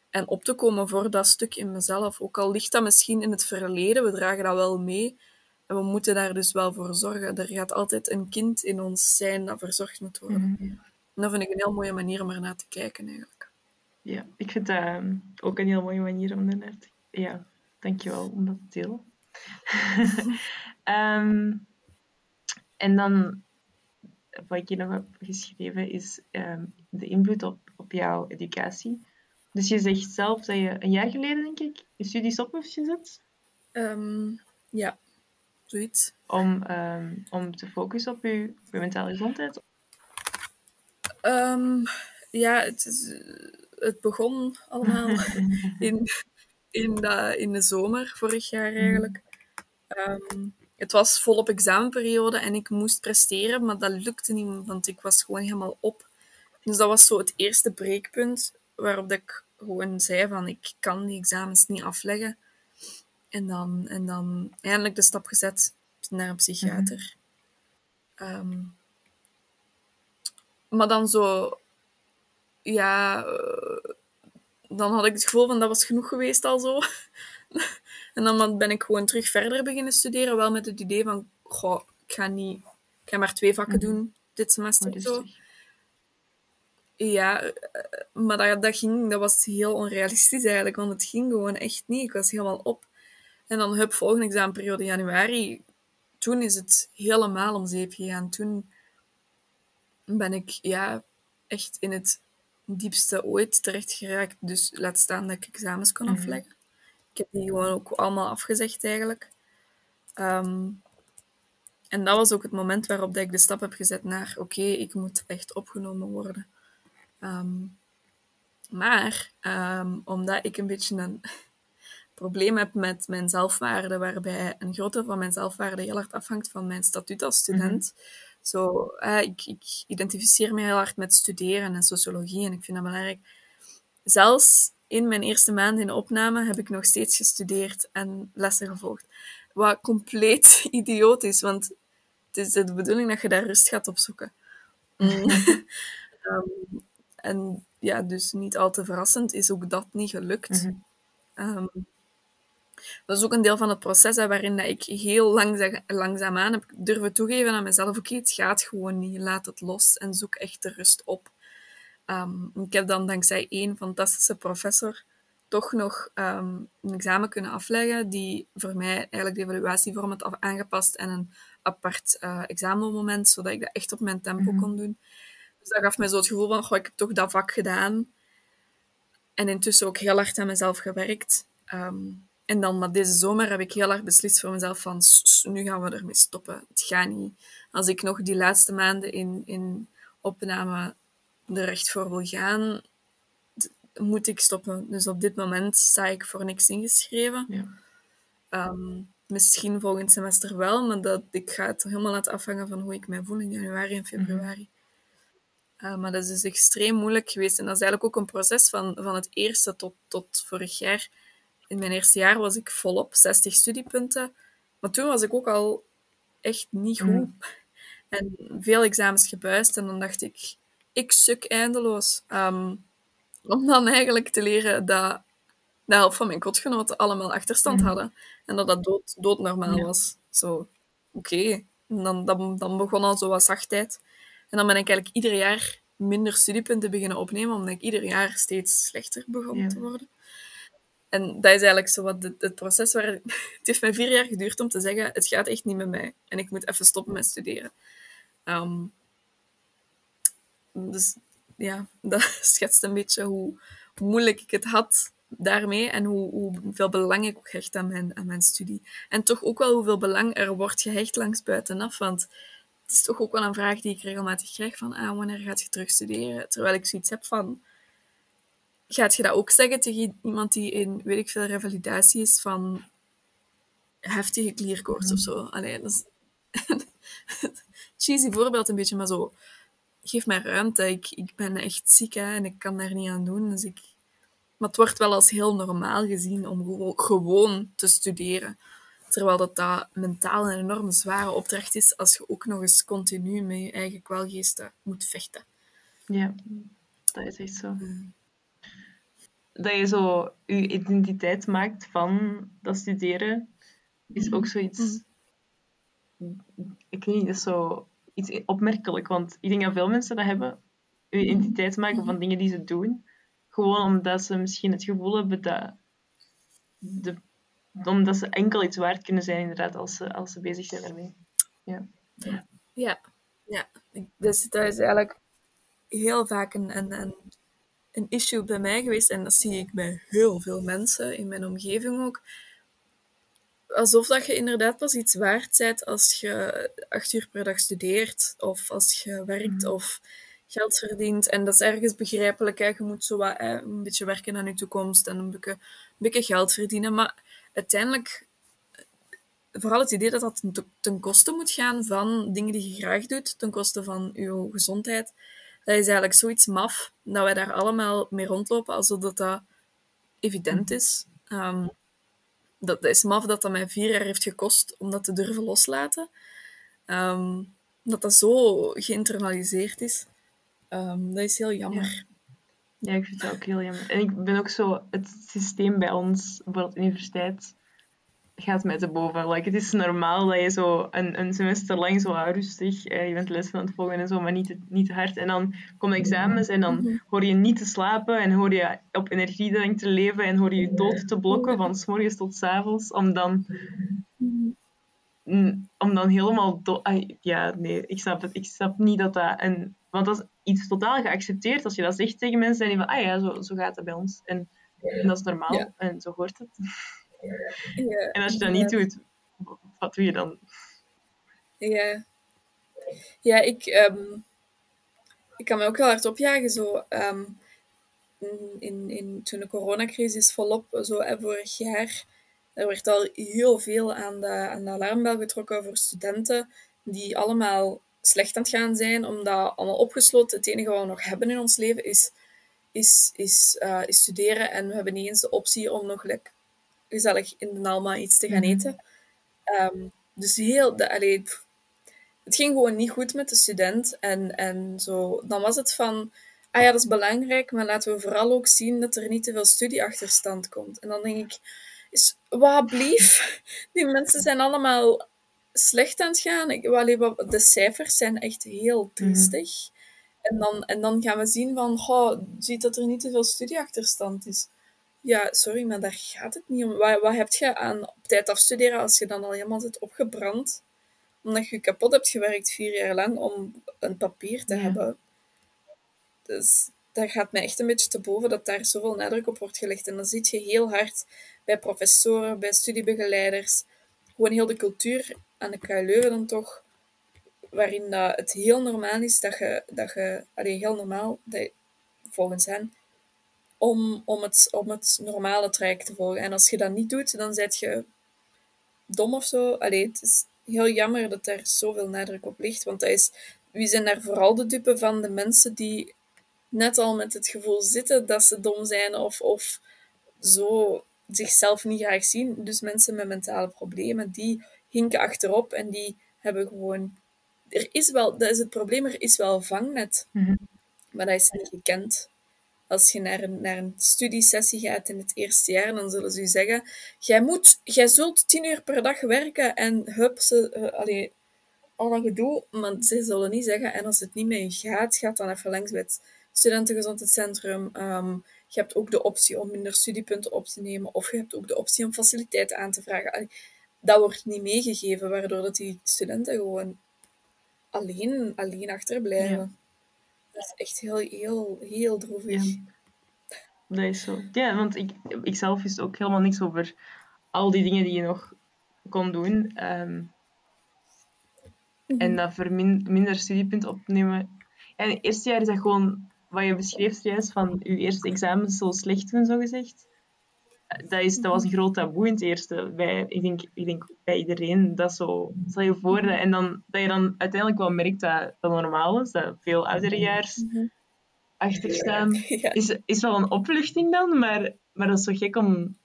en op te komen voor dat stuk in mezelf. Ook al ligt dat misschien in het verleden, we dragen dat wel mee. En we moeten daar dus wel voor zorgen. Er gaat altijd een kind in ons zijn dat verzorgd moet worden. En dat vind ik een heel mooie manier om er naar te kijken, eigenlijk. Ja, ik vind dat ehm, ook een heel mooie manier om er naar te... Ja, dankjewel om dat te delen. Ehm, en dan, wat ik hier nog heb geschreven, is ehm, de invloed op, op jouw educatie. Dus je zegt zelf dat je een jaar geleden, denk ik, je studies op hebt gezet Ehm, ja, zoiets. om, ehm, om te focussen op je, op je mentale gezondheid. Ja, het, is, het begon allemaal in, in, de, in de zomer vorig jaar eigenlijk. Het was volop examenperiode en ik moest presteren, maar dat lukte niet, want ik was gewoon helemaal op. Dus dat was zo het eerste breekpunt waarop dat ik gewoon zei van ik kan die examens niet afleggen. En dan, en dan eindelijk de stap gezet naar een psychiater. Ehm, maar dan zo, ja, eh, dan had ik het gevoel van dat was genoeg geweest al zo. en dan ben ik gewoon terug verder beginnen studeren, wel met het idee van, goh, ik ga niet, ik ga maar twee vakken Mhm. doen dit semester. Zo. Ja, eh, maar dat, dat ging, dat was heel onrealistisch eigenlijk, want het ging gewoon echt niet. Ik was helemaal op. En dan hup, volgende examenperiode januari. Toen is het helemaal om zeep gegaan. Toen ben ik ja, echt in het diepste ooit terecht geraakt. Dus laat staan dat ik examens kon Mhm. afleggen. Ik heb die gewoon ook allemaal afgezegd eigenlijk. Ehm, en dat was ook het moment waarop dat ik de stap heb gezet naar oké, ik moet echt opgenomen worden. Ehm, maar ehm, omdat ik een beetje een probleem heb met mijn zelfwaarde, waarbij een groot deel van mijn zelfwaarde heel hard afhangt van mijn statuut als student. Zo, eh, ik, ik identificeer me heel hard met studeren en sociologie en ik vind dat belangrijk. Zelfs in mijn eerste maand in opname heb ik nog steeds gestudeerd en lessen gevolgd. Wat compleet idioot is, want het is de bedoeling dat je daar rust gaat opzoeken. Mm. Ehm, en ja, dus niet al te verrassend is ook dat niet gelukt. Mhm. Ehm, dat is ook een deel van het proces hè, waarin dat ik heel langza langzaamaan heb durven toegeven aan mezelf. Oké, het gaat gewoon niet. Laat het los en zoek echt de rust op. Ehm, ik heb dan dankzij één fantastische professor toch nog ehm, een examen kunnen afleggen die voor mij eigenlijk de evaluatievorm had aangepast en een apart eh, examenmoment, zodat ik dat echt op mijn tempo Mhm. kon doen. Dus dat gaf mij zo het gevoel van, goh, ik heb toch dat vak gedaan. En intussen ook heel hard aan mezelf gewerkt. Ehm, en dan met deze zomer heb ik heel hard beslist voor mezelf van, "S- s- nu gaan we ermee stoppen. Het gaat niet. Als ik nog die laatste maanden in, in opname er echt voor wil gaan, moet ik stoppen. Dus op dit moment sta ik voor niks ingeschreven. Ja. Ehm, misschien volgend semester wel, maar dat, ik ga het helemaal laten afhangen van hoe ik mij voel in januari en februari. Uh, maar dat is dus extreem moeilijk geweest. En dat is eigenlijk ook een proces van, van het eerste tot, tot vorig jaar. In mijn eerste jaar was ik volop 60 studiepunten. Maar toen was ik ook al echt niet goed. Mhm. En veel examens gebuist. En dan dacht ik, ik suk eindeloos. Ehm, om dan eigenlijk te leren dat de helft van mijn kotgenoten allemaal achterstand Mhm. hadden. En dat dat dood, doodnormaal Ja. was. Zo, oké. Dan, dan, dan begon al zo wat zachtheid. En dan ben ik eigenlijk ieder jaar minder studiepunten beginnen opnemen, omdat ik ieder jaar steeds slechter begon Ja. te worden. En dat is eigenlijk zo wat het, het proces waar... Het heeft mij vier jaar geduurd om te zeggen, het gaat echt niet met mij. En ik moet even stoppen met studeren. Ehm, dus ja, dat schetst een beetje hoe, moeilijk ik het had daarmee en hoe, hoeveel belang ik ook hecht aan mijn, aan mijn studie. En toch ook wel hoeveel belang er wordt gehecht langs buitenaf, want het is toch ook wel een vraag die ik regelmatig krijg van ah, wanneer gaat je terug studeren? Terwijl ik zoiets heb van gaat je dat ook zeggen tegen iemand die in, weet ik veel, revalidatie is van heftige klierkoorts of zo? Allee, dat is cheesy voorbeeld een beetje, maar zo, geef mij ruimte. Ik, ik ben echt ziek hè, en ik kan daar niet aan doen. Dus ik... Maar het wordt wel als heel normaal gezien om gewoon te studeren. Terwijl dat, dat mentaal een enorm zware opdracht is als je ook nog eens continu met je eigen kwelgeesten moet vechten. Ja, dat is echt zo. Mm dat je zo je identiteit maakt van dat studeren, is ook zoiets. Ik weet niet, dat is zo iets opmerkelijk. Want ik denk dat veel mensen dat hebben, je identiteit maken van dingen die ze doen. Gewoon omdat ze misschien het gevoel hebben dat. De, omdat ze enkel iets waard kunnen zijn, inderdaad, als ze, als ze bezig zijn daarmee. Ja. Ja, ja. Dus dat is eigenlijk heel vaak een, een, een een issue bij mij geweest. En dat zie ik bij heel veel mensen in mijn omgeving ook. Alsof dat je inderdaad pas iets waard bent als je acht uur per dag studeert. Of als je werkt mhm. of geld verdient. En dat is ergens begrijpelijk. Hè. Je moet zo wat, een beetje werken aan je toekomst en een beetje, een beetje geld verdienen. Maar uiteindelijk vooral het idee dat dat ten, koste moet gaan van dingen die je graag doet, ten koste van je gezondheid dat is eigenlijk zoiets maf, dat wij daar allemaal mee rondlopen, alsof dat, dat evident is. Um, dat, is maf dat dat mij vier jaar heeft gekost om dat te durven loslaten. Um, dat dat zo geïnternaliseerd is. Um, dat is heel jammer. Ja. ja. ik vind het ook heel jammer. En ik ben ook zo... Het systeem bij ons, bijvoorbeeld universiteit, gaat mij te boven. Like, het is normaal dat je zo een, een semester lang zo rustig, eh, je bent lessen aan het volgen en zo, maar niet te, niet te hard. En dan komen examens en dan mhm. hoor je niet te slapen en hoor je op energiedrang te leven en hoor je je dood te blokken van s morgens tot s avonds, om dan... Om dan helemaal... Ja, nee, ik snap het. Ik snap niet dat dat... Een, want dat is iets totaal geaccepteerd. Als je dat zegt tegen mensen, dan die van, ah ja, zo, zo gaat het bij ons. En, en dat is normaal. En zo hoort het. Ja, en als je dat niet doet, wat doe je dan? Ja, ja ik, um, ik kan me ook heel hard opjagen. Zo, um, in, in, toen de coronacrisis volop, zo vorig jaar, er werd al heel veel aan de, aan de alarmbel getrokken voor studenten die allemaal slecht aan het gaan zijn, omdat allemaal opgesloten. Het enige wat we nog hebben in ons leven is, is, is, uh, is studeren en we hebben niet eens de optie om nog lekker gezellig in de Nalma iets te gaan mhm. eten. Um, dus heel, de, allee, het ging gewoon niet goed met de student. En, en zo, dan was het van, ah ja, dat is belangrijk, maar laten we vooral ook zien dat er niet te veel studieachterstand komt. En dan denk ik, is, wat blief, die mensen zijn allemaal slecht aan het gaan. Ik, allee, de cijfers zijn echt heel mhm. triestig. En dan, en dan gaan we zien van, oh, ziet dat er niet te veel studieachterstand is. Ja, sorry, maar daar gaat het niet om. Wat, wat heb je aan op tijd afstuderen als je dan al helemaal zit opgebrand? Omdat je kapot hebt gewerkt vier jaar lang om een papier te hebben. Dus daar gaat mij echt een beetje te boven dat daar zoveel nadruk op wordt gelegd. En dan zie je heel hard bij professoren, bij studiebegeleiders, gewoon heel de cultuur aan de KU dan toch, waarin dat het heel normaal is dat je, dat je allee, heel normaal, dat, volgens hen, om, om, het, om het normale traject te volgen. En als je dat niet doet, dan zet je dom of zo. Allee, het is heel jammer dat er zoveel nadruk op ligt, want dat is, wie zijn daar vooral de dupe van? De mensen die net al met het gevoel zitten dat ze dom zijn of, of zo zichzelf niet graag zien. Dus mensen met mentale problemen, die hinken achterop en die hebben gewoon... Er is wel, dat is het probleem, er is wel vangnet, mm -hmm. maar dat is niet gekend als je naar een, naar een studiesessie gaat in het eerste jaar, dan zullen ze je zeggen, jij, moet, jij zult tien uur per dag werken en hup, ze, uh, al dat gedoe. Maar ze zullen niet zeggen, en als het niet mee gaat, gaat dan even langs bij het studentengezondheidscentrum. Um, je hebt ook de optie om minder studiepunten op te nemen, of je hebt ook de optie om faciliteiten aan te vragen. Dat wordt niet meegegeven, waardoor dat die studenten gewoon alleen, alleen achterblijven. Dat is echt heel, heel, heel droevig. dat is zo. Ja, want ik, ik zelf wist ook helemaal niks over al die dingen die je nog kon doen. Ehm, En dat voor min- minder studiepunten opnemen. En het eerste jaar is dat gewoon wat je beschreef juist van je eerste examen zo slecht doen, zo gezegd. Dat, is, dat was een groot taboe in het eerste. Bij, ik, denk, ik denk bij iedereen. Dat zo, stel je voor. Dat, en dan, dat je dan uiteindelijk wel merkt dat dat normaal is. Dat veel ouderejaars achter staan. Is, is wel een opluchting dan, maar, maar dat is zo gek om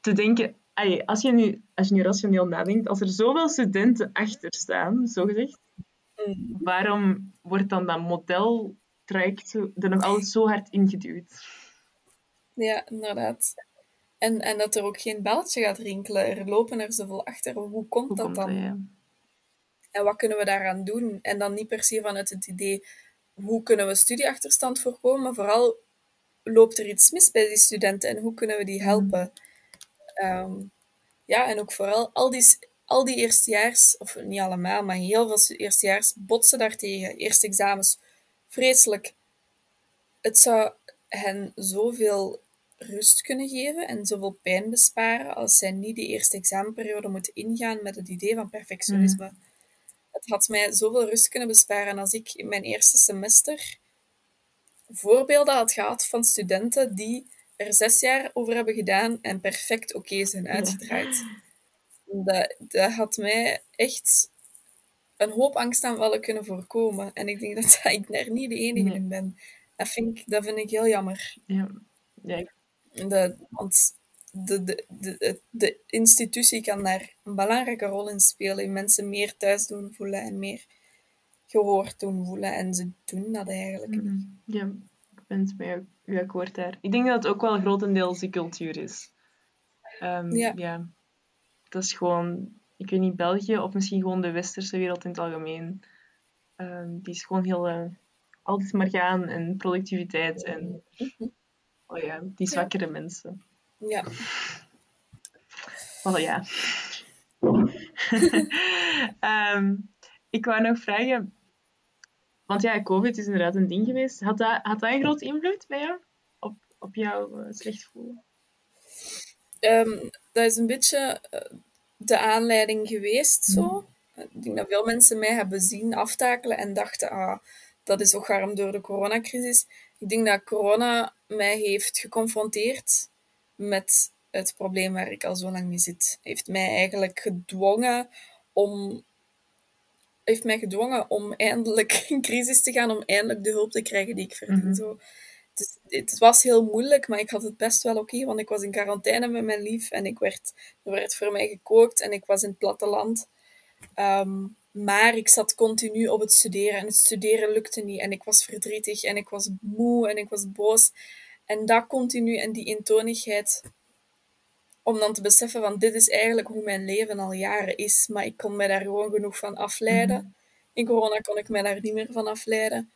te denken. Allee, als, je nu, als je nu rationeel nadenkt, als er zoveel studenten achter staan, zo gezegd, Mm. waarom wordt dan dat modeltraject zo- er nog altijd zo hard ingeduwd? Ja, inderdaad. En, en dat er ook geen belletje gaat rinkelen. Er lopen er zoveel achter. Hoe komt Hoe dat komt dan? Ja. En wat kunnen we daaraan doen? En dan niet per se vanuit het idee, hoe kunnen we studieachterstand voorkomen, maar vooral, loopt er iets mis bij die studenten en hoe kunnen we die helpen? Ehm, ja, en ook vooral, al die, al die eerstejaars, of niet allemaal, maar heel veel eerstejaars botsen daartegen. Eerste examens, vreselijk. Het zou hen zoveel rust kunnen geven en zoveel pijn besparen als zij niet die eerste examenperiode moeten ingaan met het idee van perfectionisme. Het had mij zoveel rust kunnen besparen als ik in mijn eerste semester voorbeelden had gehad van studenten die er zes jaar over hebben gedaan en perfect oké zijn uitgedraaid. Dat, dat had mij echt een hoop angstaanvallen kunnen voorkomen. En ik denk dat, dat ik daar niet de enige in ben. Dat vind, ik, dat vind ik heel jammer. Ja. Ja, ik- De, want de, de, de, de, institutie kan daar een belangrijke rol in spelen. In mensen meer thuis doen voelen en meer gehoord doen voelen. En ze doen dat eigenlijk. niet. Mhm. ja, ik ben het met u akkoord daar. Ik denk dat het ook wel grotendeels de cultuur is. Ehm, Ja. Dat is gewoon, ik weet niet, België of misschien gewoon de westerse wereld in het algemeen. Ehm, die is gewoon heel, eh, altijd maar gaan en productiviteit en, oh ja, die zwakkere mensen. Ja. Wel ja. Ehm, ik wou nog vragen, want ja, COVID is inderdaad een ding geweest. Had dat, had dat een grote invloed bij jou? Op, op jouw eh, slecht voelen? Ehm, dat is een beetje eh, de aanleiding geweest, zo. Ik denk dat veel mensen mij hebben zien aftakelen en dachten, ah, dat is ook warm door de coronacrisis. Ik denk dat corona mij heeft geconfronteerd met het probleem waar ik al zo lang mee zit. Heeft mij eigenlijk gedwongen om heeft mij gedwongen om eindelijk in crisis te gaan, om eindelijk de hulp te krijgen die ik verdien. Mhm. Zo. Het, was heel moeilijk, maar ik had het best wel oké, want ik was in quarantaine met mijn lief en ik werd, er werd voor mij gekookt en ik was in het platteland. Ehm, maar ik zat continu op het studeren en het studeren lukte niet en ik was verdrietig en ik was moe en ik was boos. En dat continu en die eentonigheid, om dan te beseffen van dit is eigenlijk hoe mijn leven al jaren is, maar ik kon mij daar gewoon genoeg van afleiden. In corona kon ik mij daar niet meer van afleiden.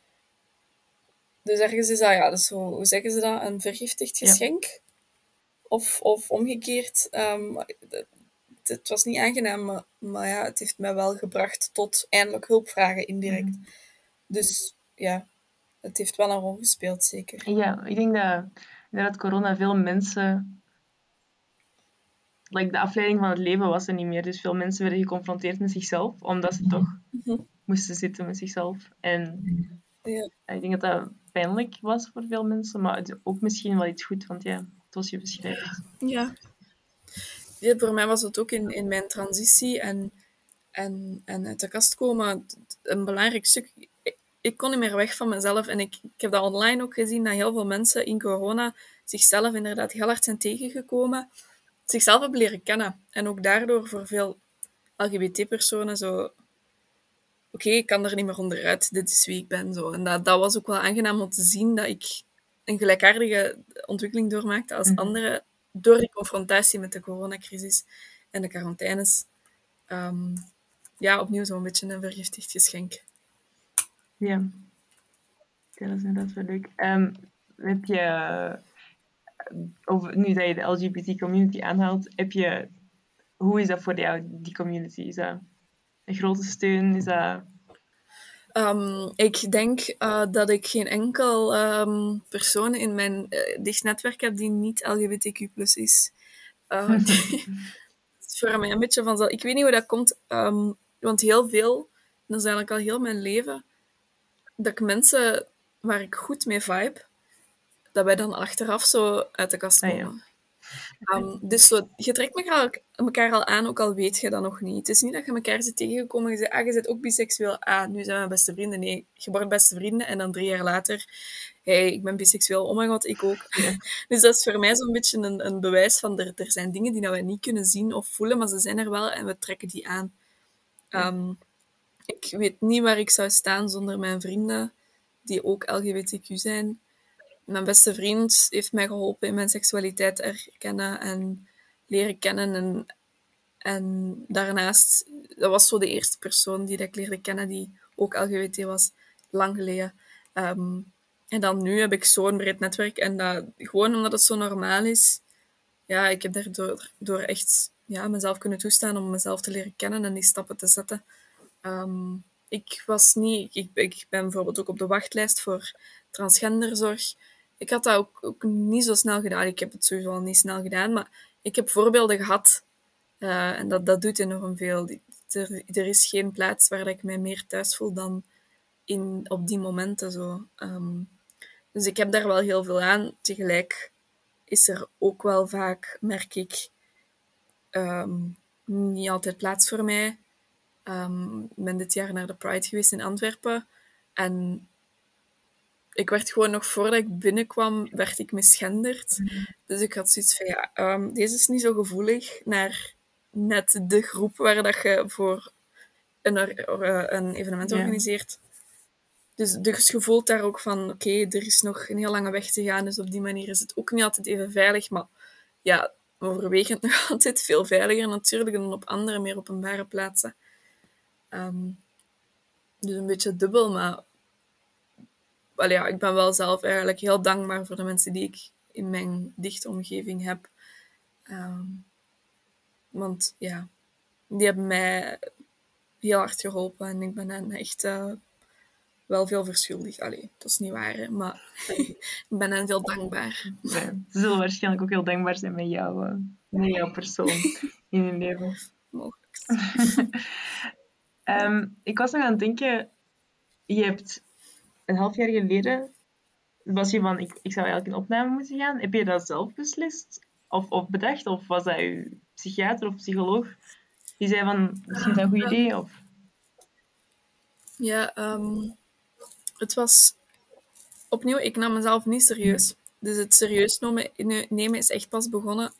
Dus ergens is dat, ja, dus hoe zeggen ze dat, een vergiftigd Ja. geschenk? Of, of omgekeerd. ehm, het, het was niet aangenaam, maar, maar ja, het heeft mij wel gebracht tot eindelijk hulp vragen, indirect. Dus ja, het heeft wel een rol gespeeld, zeker. Ja, ik denk dat inderdaad corona veel mensen... Like, de afleiding van het leven was er niet meer. Dus veel mensen werden geconfronteerd met zichzelf, omdat ze toch Mhm. moesten zitten met zichzelf. En Ja. ik denk dat dat pijnlijk was voor veel mensen, maar het is ook misschien wel iets goed, want ja, zoals je beschrijft. Ja. Ja. Voor mij was het ook in, in mijn transitie en, en, en uit de kast komen een belangrijk stuk. Ik, ik kon niet meer weg van mezelf en ik, ik heb dat online ook gezien, dat heel veel mensen in corona zichzelf inderdaad heel hard zijn tegengekomen, zichzelf hebben leren kennen. En ook daardoor voor veel LGBT-personen zo... Oké, ik kan er niet meer onderuit, dit is wie ik ben. Zo. En dat, dat was ook wel aangenaam om te zien dat ik een gelijkaardige ontwikkeling doormaakte als Mhm. anderen door die confrontatie met de coronacrisis en de quarantaines. Ehm, ja, opnieuw zo'n beetje een vergiftigd geschenk. Ja. Dat is inderdaad wel leuk. Ehm, heb je, eh, nu dat je de LGBT-community aanhaalt, heb je, hoe is dat voor jou, die community? Is dat een grote steun? Is dat... Ehm, ik denk eh, dat ik geen enkel um, persoon in mijn uh, dicht netwerk heb die niet LGBTQ is. Uh, is voor mij een beetje vanzelf. Ik weet niet hoe dat komt, um, want heel veel, dat is eigenlijk al heel mijn leven, dat ik mensen waar ik goed mee vibe, dat wij dan achteraf zo uit de kast komen. Ah, ja. Um, dus zo, je trekt elkaar, elkaar al aan, ook al weet je dat nog niet. Het is niet dat je elkaar zit tegengekomen en je zegt, ah, je bent ook biseksueel. Ah, nu zijn we beste vrienden. Nee, je wordt beste vrienden en dan drie jaar later, hey, ik ben biseksueel. Oh my god, ik ook. dus dat is voor mij zo'n beetje een, een bewijs van, er, er zijn dingen die dat we niet kunnen zien of voelen, maar ze zijn er wel en we trekken die aan. Um, ik weet niet waar ik zou staan zonder mijn vrienden, die ook LGBTQ zijn mijn beste vriend heeft mij geholpen in mijn seksualiteit te erkennen en leren kennen. En, en daarnaast, dat was zo de eerste persoon die ik leerde kennen die ook LGBT was, lang geleden. Ehm, en dan nu heb ik zo'n breed netwerk en dat, gewoon omdat het zo normaal is, ja, ik heb daardoor door echt ja, mezelf kunnen toestaan om mezelf te leren kennen en die stappen te zetten. Ehm, ik was niet, ik, ik ben bijvoorbeeld ook op de wachtlijst voor transgenderzorg ik had dat ook, niet zo snel gedaan. Ik heb het sowieso al niet snel gedaan, maar ik heb voorbeelden gehad. Uh, en dat, dat doet enorm veel. Er, er is geen plaats waar ik mij meer thuis voel dan in, op die momenten. Zo. Um, dus ik heb daar wel heel veel aan. Tegelijk is er ook wel vaak, merk ik, um, niet altijd plaats voor mij. Um, ik ben dit jaar naar de Pride geweest in Antwerpen. En ik werd gewoon nog voordat ik binnenkwam, werd ik misgenderd. Dus ik had zoiets van, ja, um, deze is niet zo gevoelig naar net de groep waar dat je voor een, uh, een evenement organiseert. Dus, dus je voelt daar ook van, oké, er is nog een heel lange weg te gaan, dus op die manier is het ook niet altijd even veilig, maar ja, overwegend nog altijd veel veiliger natuurlijk dan op andere, meer openbare plaatsen. Um, dus een beetje dubbel, maar ja, ik ben wel zelf eigenlijk heel dankbaar voor de mensen die ik in mijn dichte omgeving heb. Ehm, want ja, die hebben mij heel hard geholpen en ik ben hen echt uh, wel veel verschuldigd. Allee, dat is niet waar, maar ik ben hen heel dankbaar. ze zullen waarschijnlijk ook heel dankbaar zijn met jou, uh, met jouw persoon in hun leven. Mogelijk. um, ik was nog aan het denken, je hebt een half jaar geleden was je van, ik, ik zou eigenlijk in opname moeten gaan. Heb je dat zelf beslist? Of, of bedacht? Of was dat je psychiater of psycholoog die zei van, misschien is dat een goed idee? Of... Ja, um, het was... Opnieuw, ik nam mezelf niet serieus. Dus het serieus nemen is echt pas begonnen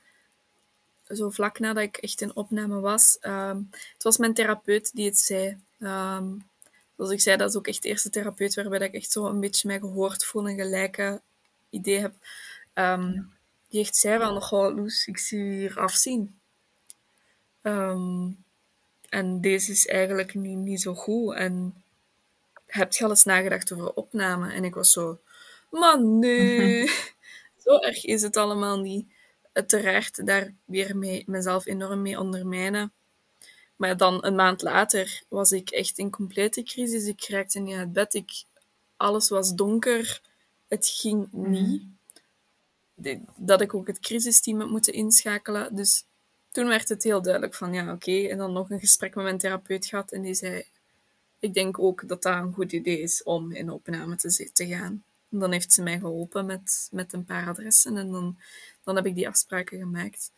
zo vlak nadat ik echt in opname was. Um, het was mijn therapeut die het zei. Um, zoals ik zei, dat is ook echt de eerste therapeut waarbij ik echt zo een beetje mij gehoord voel en gelijke idee heb. Um, die echt zei van, goh, Loes, ik zie je hier afzien. Um, en deze is eigenlijk niet, niet zo goed. En heb je al eens nagedacht over opname? En ik was zo, man, nee. zo erg is het allemaal niet. Uiteraard daar weer mee, mezelf enorm mee ondermijnen. Maar dan een maand later was ik echt in complete crisis. Ik raakte niet uit bed. Ik, alles was donker. Het ging mhm. niet. Dat ik ook het crisisteam had moeten inschakelen. Dus toen werd het heel duidelijk van ja, oké. En dan nog een gesprek met mijn therapeut gehad. En die zei: Ik denk ook dat dat een goed idee is om in opname te, te gaan. En dan heeft ze mij geholpen met, met een paar adressen. En dan, dan heb ik die afspraken gemaakt.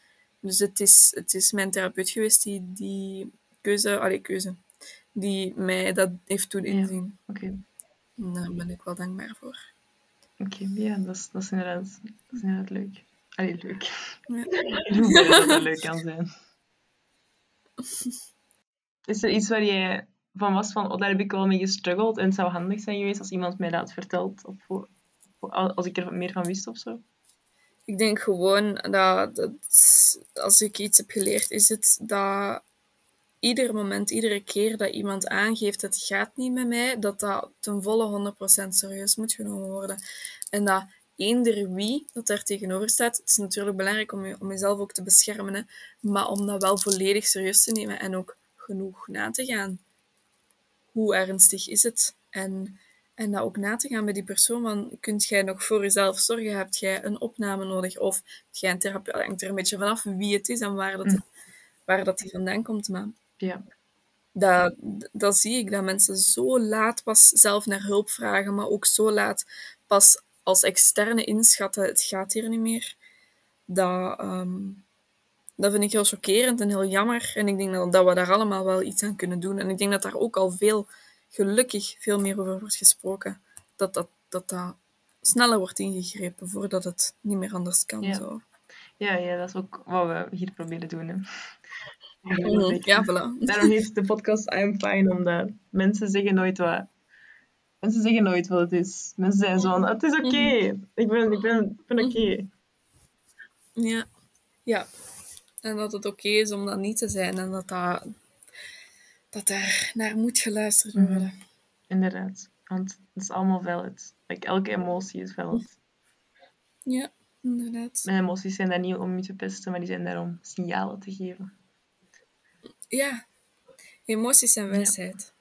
Dus het is, het is mijn therapeut geweest die die keuze, allee, keuze, die mij dat heeft doen inzien. Ja, Oké. Daar ben ik wel dankbaar voor. Oké, ja, dat is, dat, is inderdaad, dat is inderdaad leuk. Allee, leuk. Ja. Hoe dat leuk kan zijn. Is er iets waar je van was van, oh, daar heb ik wel mee gestruggeld en het zou handig zijn geweest als iemand mij dat vertelt, of als ik er meer van wist of zo? Ik denk gewoon dat, dat, als ik iets heb geleerd, is het dat ieder moment, iedere keer dat iemand aangeeft het gaat niet met mij, dat dat ten volle 100% serieus moet genomen worden. En dat eender wie dat daar tegenover staat, het is natuurlijk belangrijk om, om jezelf ook te beschermen, hè, maar om dat wel volledig serieus te nemen en ook genoeg na te gaan. Hoe ernstig is het? En, en dat ook na te gaan bij die persoon. Van, kunt jij nog voor jezelf zorgen? Heb jij een opname nodig? Of heb jij een therapie? Het hangt er een beetje vanaf wie het is en waar dat, Mm. waar dat die vandaan komt. Maar Ja. dat, dat zie ik, dat mensen zo laat pas zelf naar hulp vragen, maar ook zo laat pas als externe inschatten, het gaat hier niet meer. Dat, ehm, dat vind ik heel chockerend en heel jammer. En ik denk dat, dat we daar allemaal wel iets aan kunnen doen. En ik denk dat daar ook al veel, gelukkig, veel meer over wordt gesproken. Dat dat, dat, dat sneller wordt ingegrepen voordat het niet meer anders kan. Ja. Zo. Ja, ja, dat is ook wat we hier proberen doen. Hè. Mhm. Ja, voilà. Daarom heet de podcast I'm Fine, omdat mensen zeggen nooit wat... Mensen zeggen nooit wat het is. Mensen zijn zo van, het is oké. Ik ben, ik ben, ik ben oké. Ja. ja. En dat het oké is om dat niet te zijn en dat, dat, dat daar naar moet geluisterd Mhm. worden. Inderdaad. Want het is allemaal valid. Like, elke emotie is valid. Ja, inderdaad. Mijn emoties zijn daar niet om je te pesten, maar die zijn daar om signalen te geven. Ja. Emoties zijn wijsheid.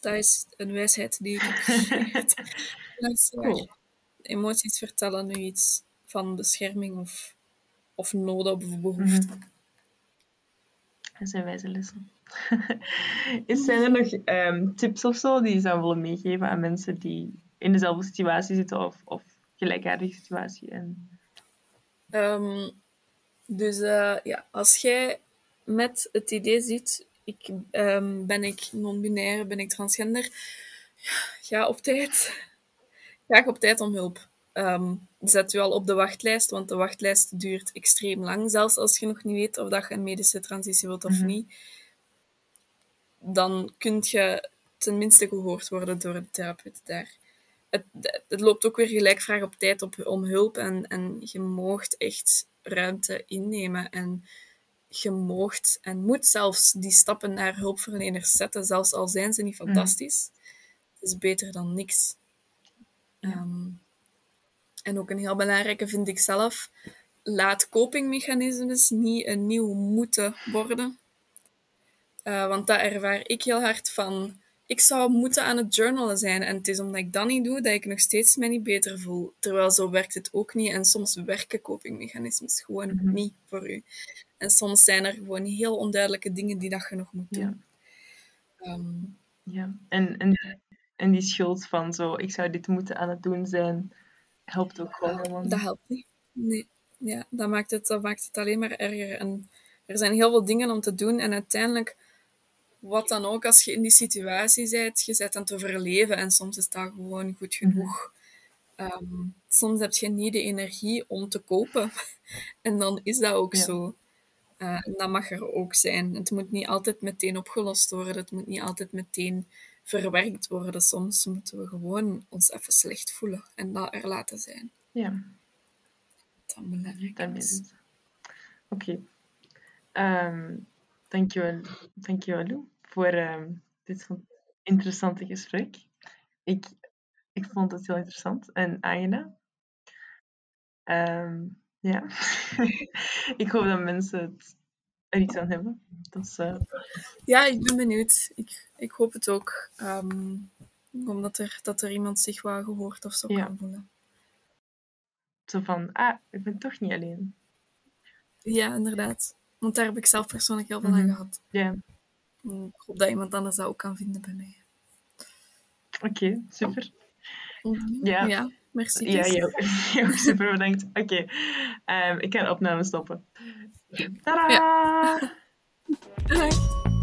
Dat is een wijsheid die ik heb. Cool. Emoties vertellen nu iets van bescherming of, of nood of behoefte. Mhm. Dat zijn wijze lessen. Is, zijn er nog ehm, tips of zo die je zou willen meegeven aan mensen die in dezelfde situatie zitten of, of gelijkaardige situatie? En... Ehm, dus eh, ja, als jij met het idee zit, ik, ehm, ben ik non-binair, ben ik transgender, ga op tijd. Ga op tijd om hulp. Zet u al op de wachtlijst, want de wachtlijst duurt extreem lang. Zelfs als je nog niet weet of dat je een medische transitie wilt of Mhm. niet, dan kun je tenminste gehoord worden door de therapeut daar. Het, het loopt ook weer gelijkvraag op tijd op, om hulp en, en je moogt echt ruimte innemen en je moogt en moet zelfs die stappen naar hulpverleners zetten, zelfs al zijn ze niet fantastisch. Het is beter dan niks. Ja. Ehm, en ook een heel belangrijke vind ik zelf, laat copingmechanismes niet een nieuw moeten worden. Eh, want dat ervaar ik heel hard van. Ik zou moeten aan het journalen zijn. En het is omdat ik dat niet doe, dat ik nog steeds mij niet beter voel. Terwijl zo werkt het ook niet. En soms werken copingmechanismes gewoon Mhm. niet voor u. En soms zijn er gewoon heel onduidelijke dingen die dat je nog moet Ja. doen. Ehm, Ja. En, en, en die schuld van zo, ik zou dit moeten aan het doen zijn, helpt ook gewoon niet. Dat helpt niet. Nee. Ja, dat maakt, het, dat maakt het alleen maar erger. En er zijn heel veel dingen om te doen. En uiteindelijk, wat dan ook, als je in die situatie bent, je bent aan het overleven. En soms is dat gewoon goed genoeg. Ehm, soms heb je niet de energie om te kopen. en dan is dat ook Ja. zo. Eh, en dat mag er ook zijn. Het moet niet altijd meteen opgelost worden. Het moet niet altijd meteen verwerkt worden. Soms moeten we gewoon ons even slecht voelen en dat er laten zijn. Ja, Dat belangrijk dat is. is het. Oké. Dankjewel, dankjewel Lou voor ehm, dit interessante gesprek. Ik, ik vond het heel interessant en aangenaam. Ehm, ja. ik hoop dat mensen het er iets aan hebben. Dat is, eh, Ja, ik ben benieuwd. Ik, ik hoop het ook. Ehm, omdat er, dat er iemand zich wel gehoord of zo Ja. kan voelen. zo van, ah, ik ben toch niet alleen. Ja, inderdaad. Want daar heb ik zelf persoonlijk heel veel Mhm. aan gehad. Ja, Ik hoop dat iemand anders dat ook kan vinden bij mij. oké, super. Ja. Ja, merci. Ja, Tess. jij ook, super bedankt. Oké, ehm, ik ga de opname stoppen. Tadaa! Dag.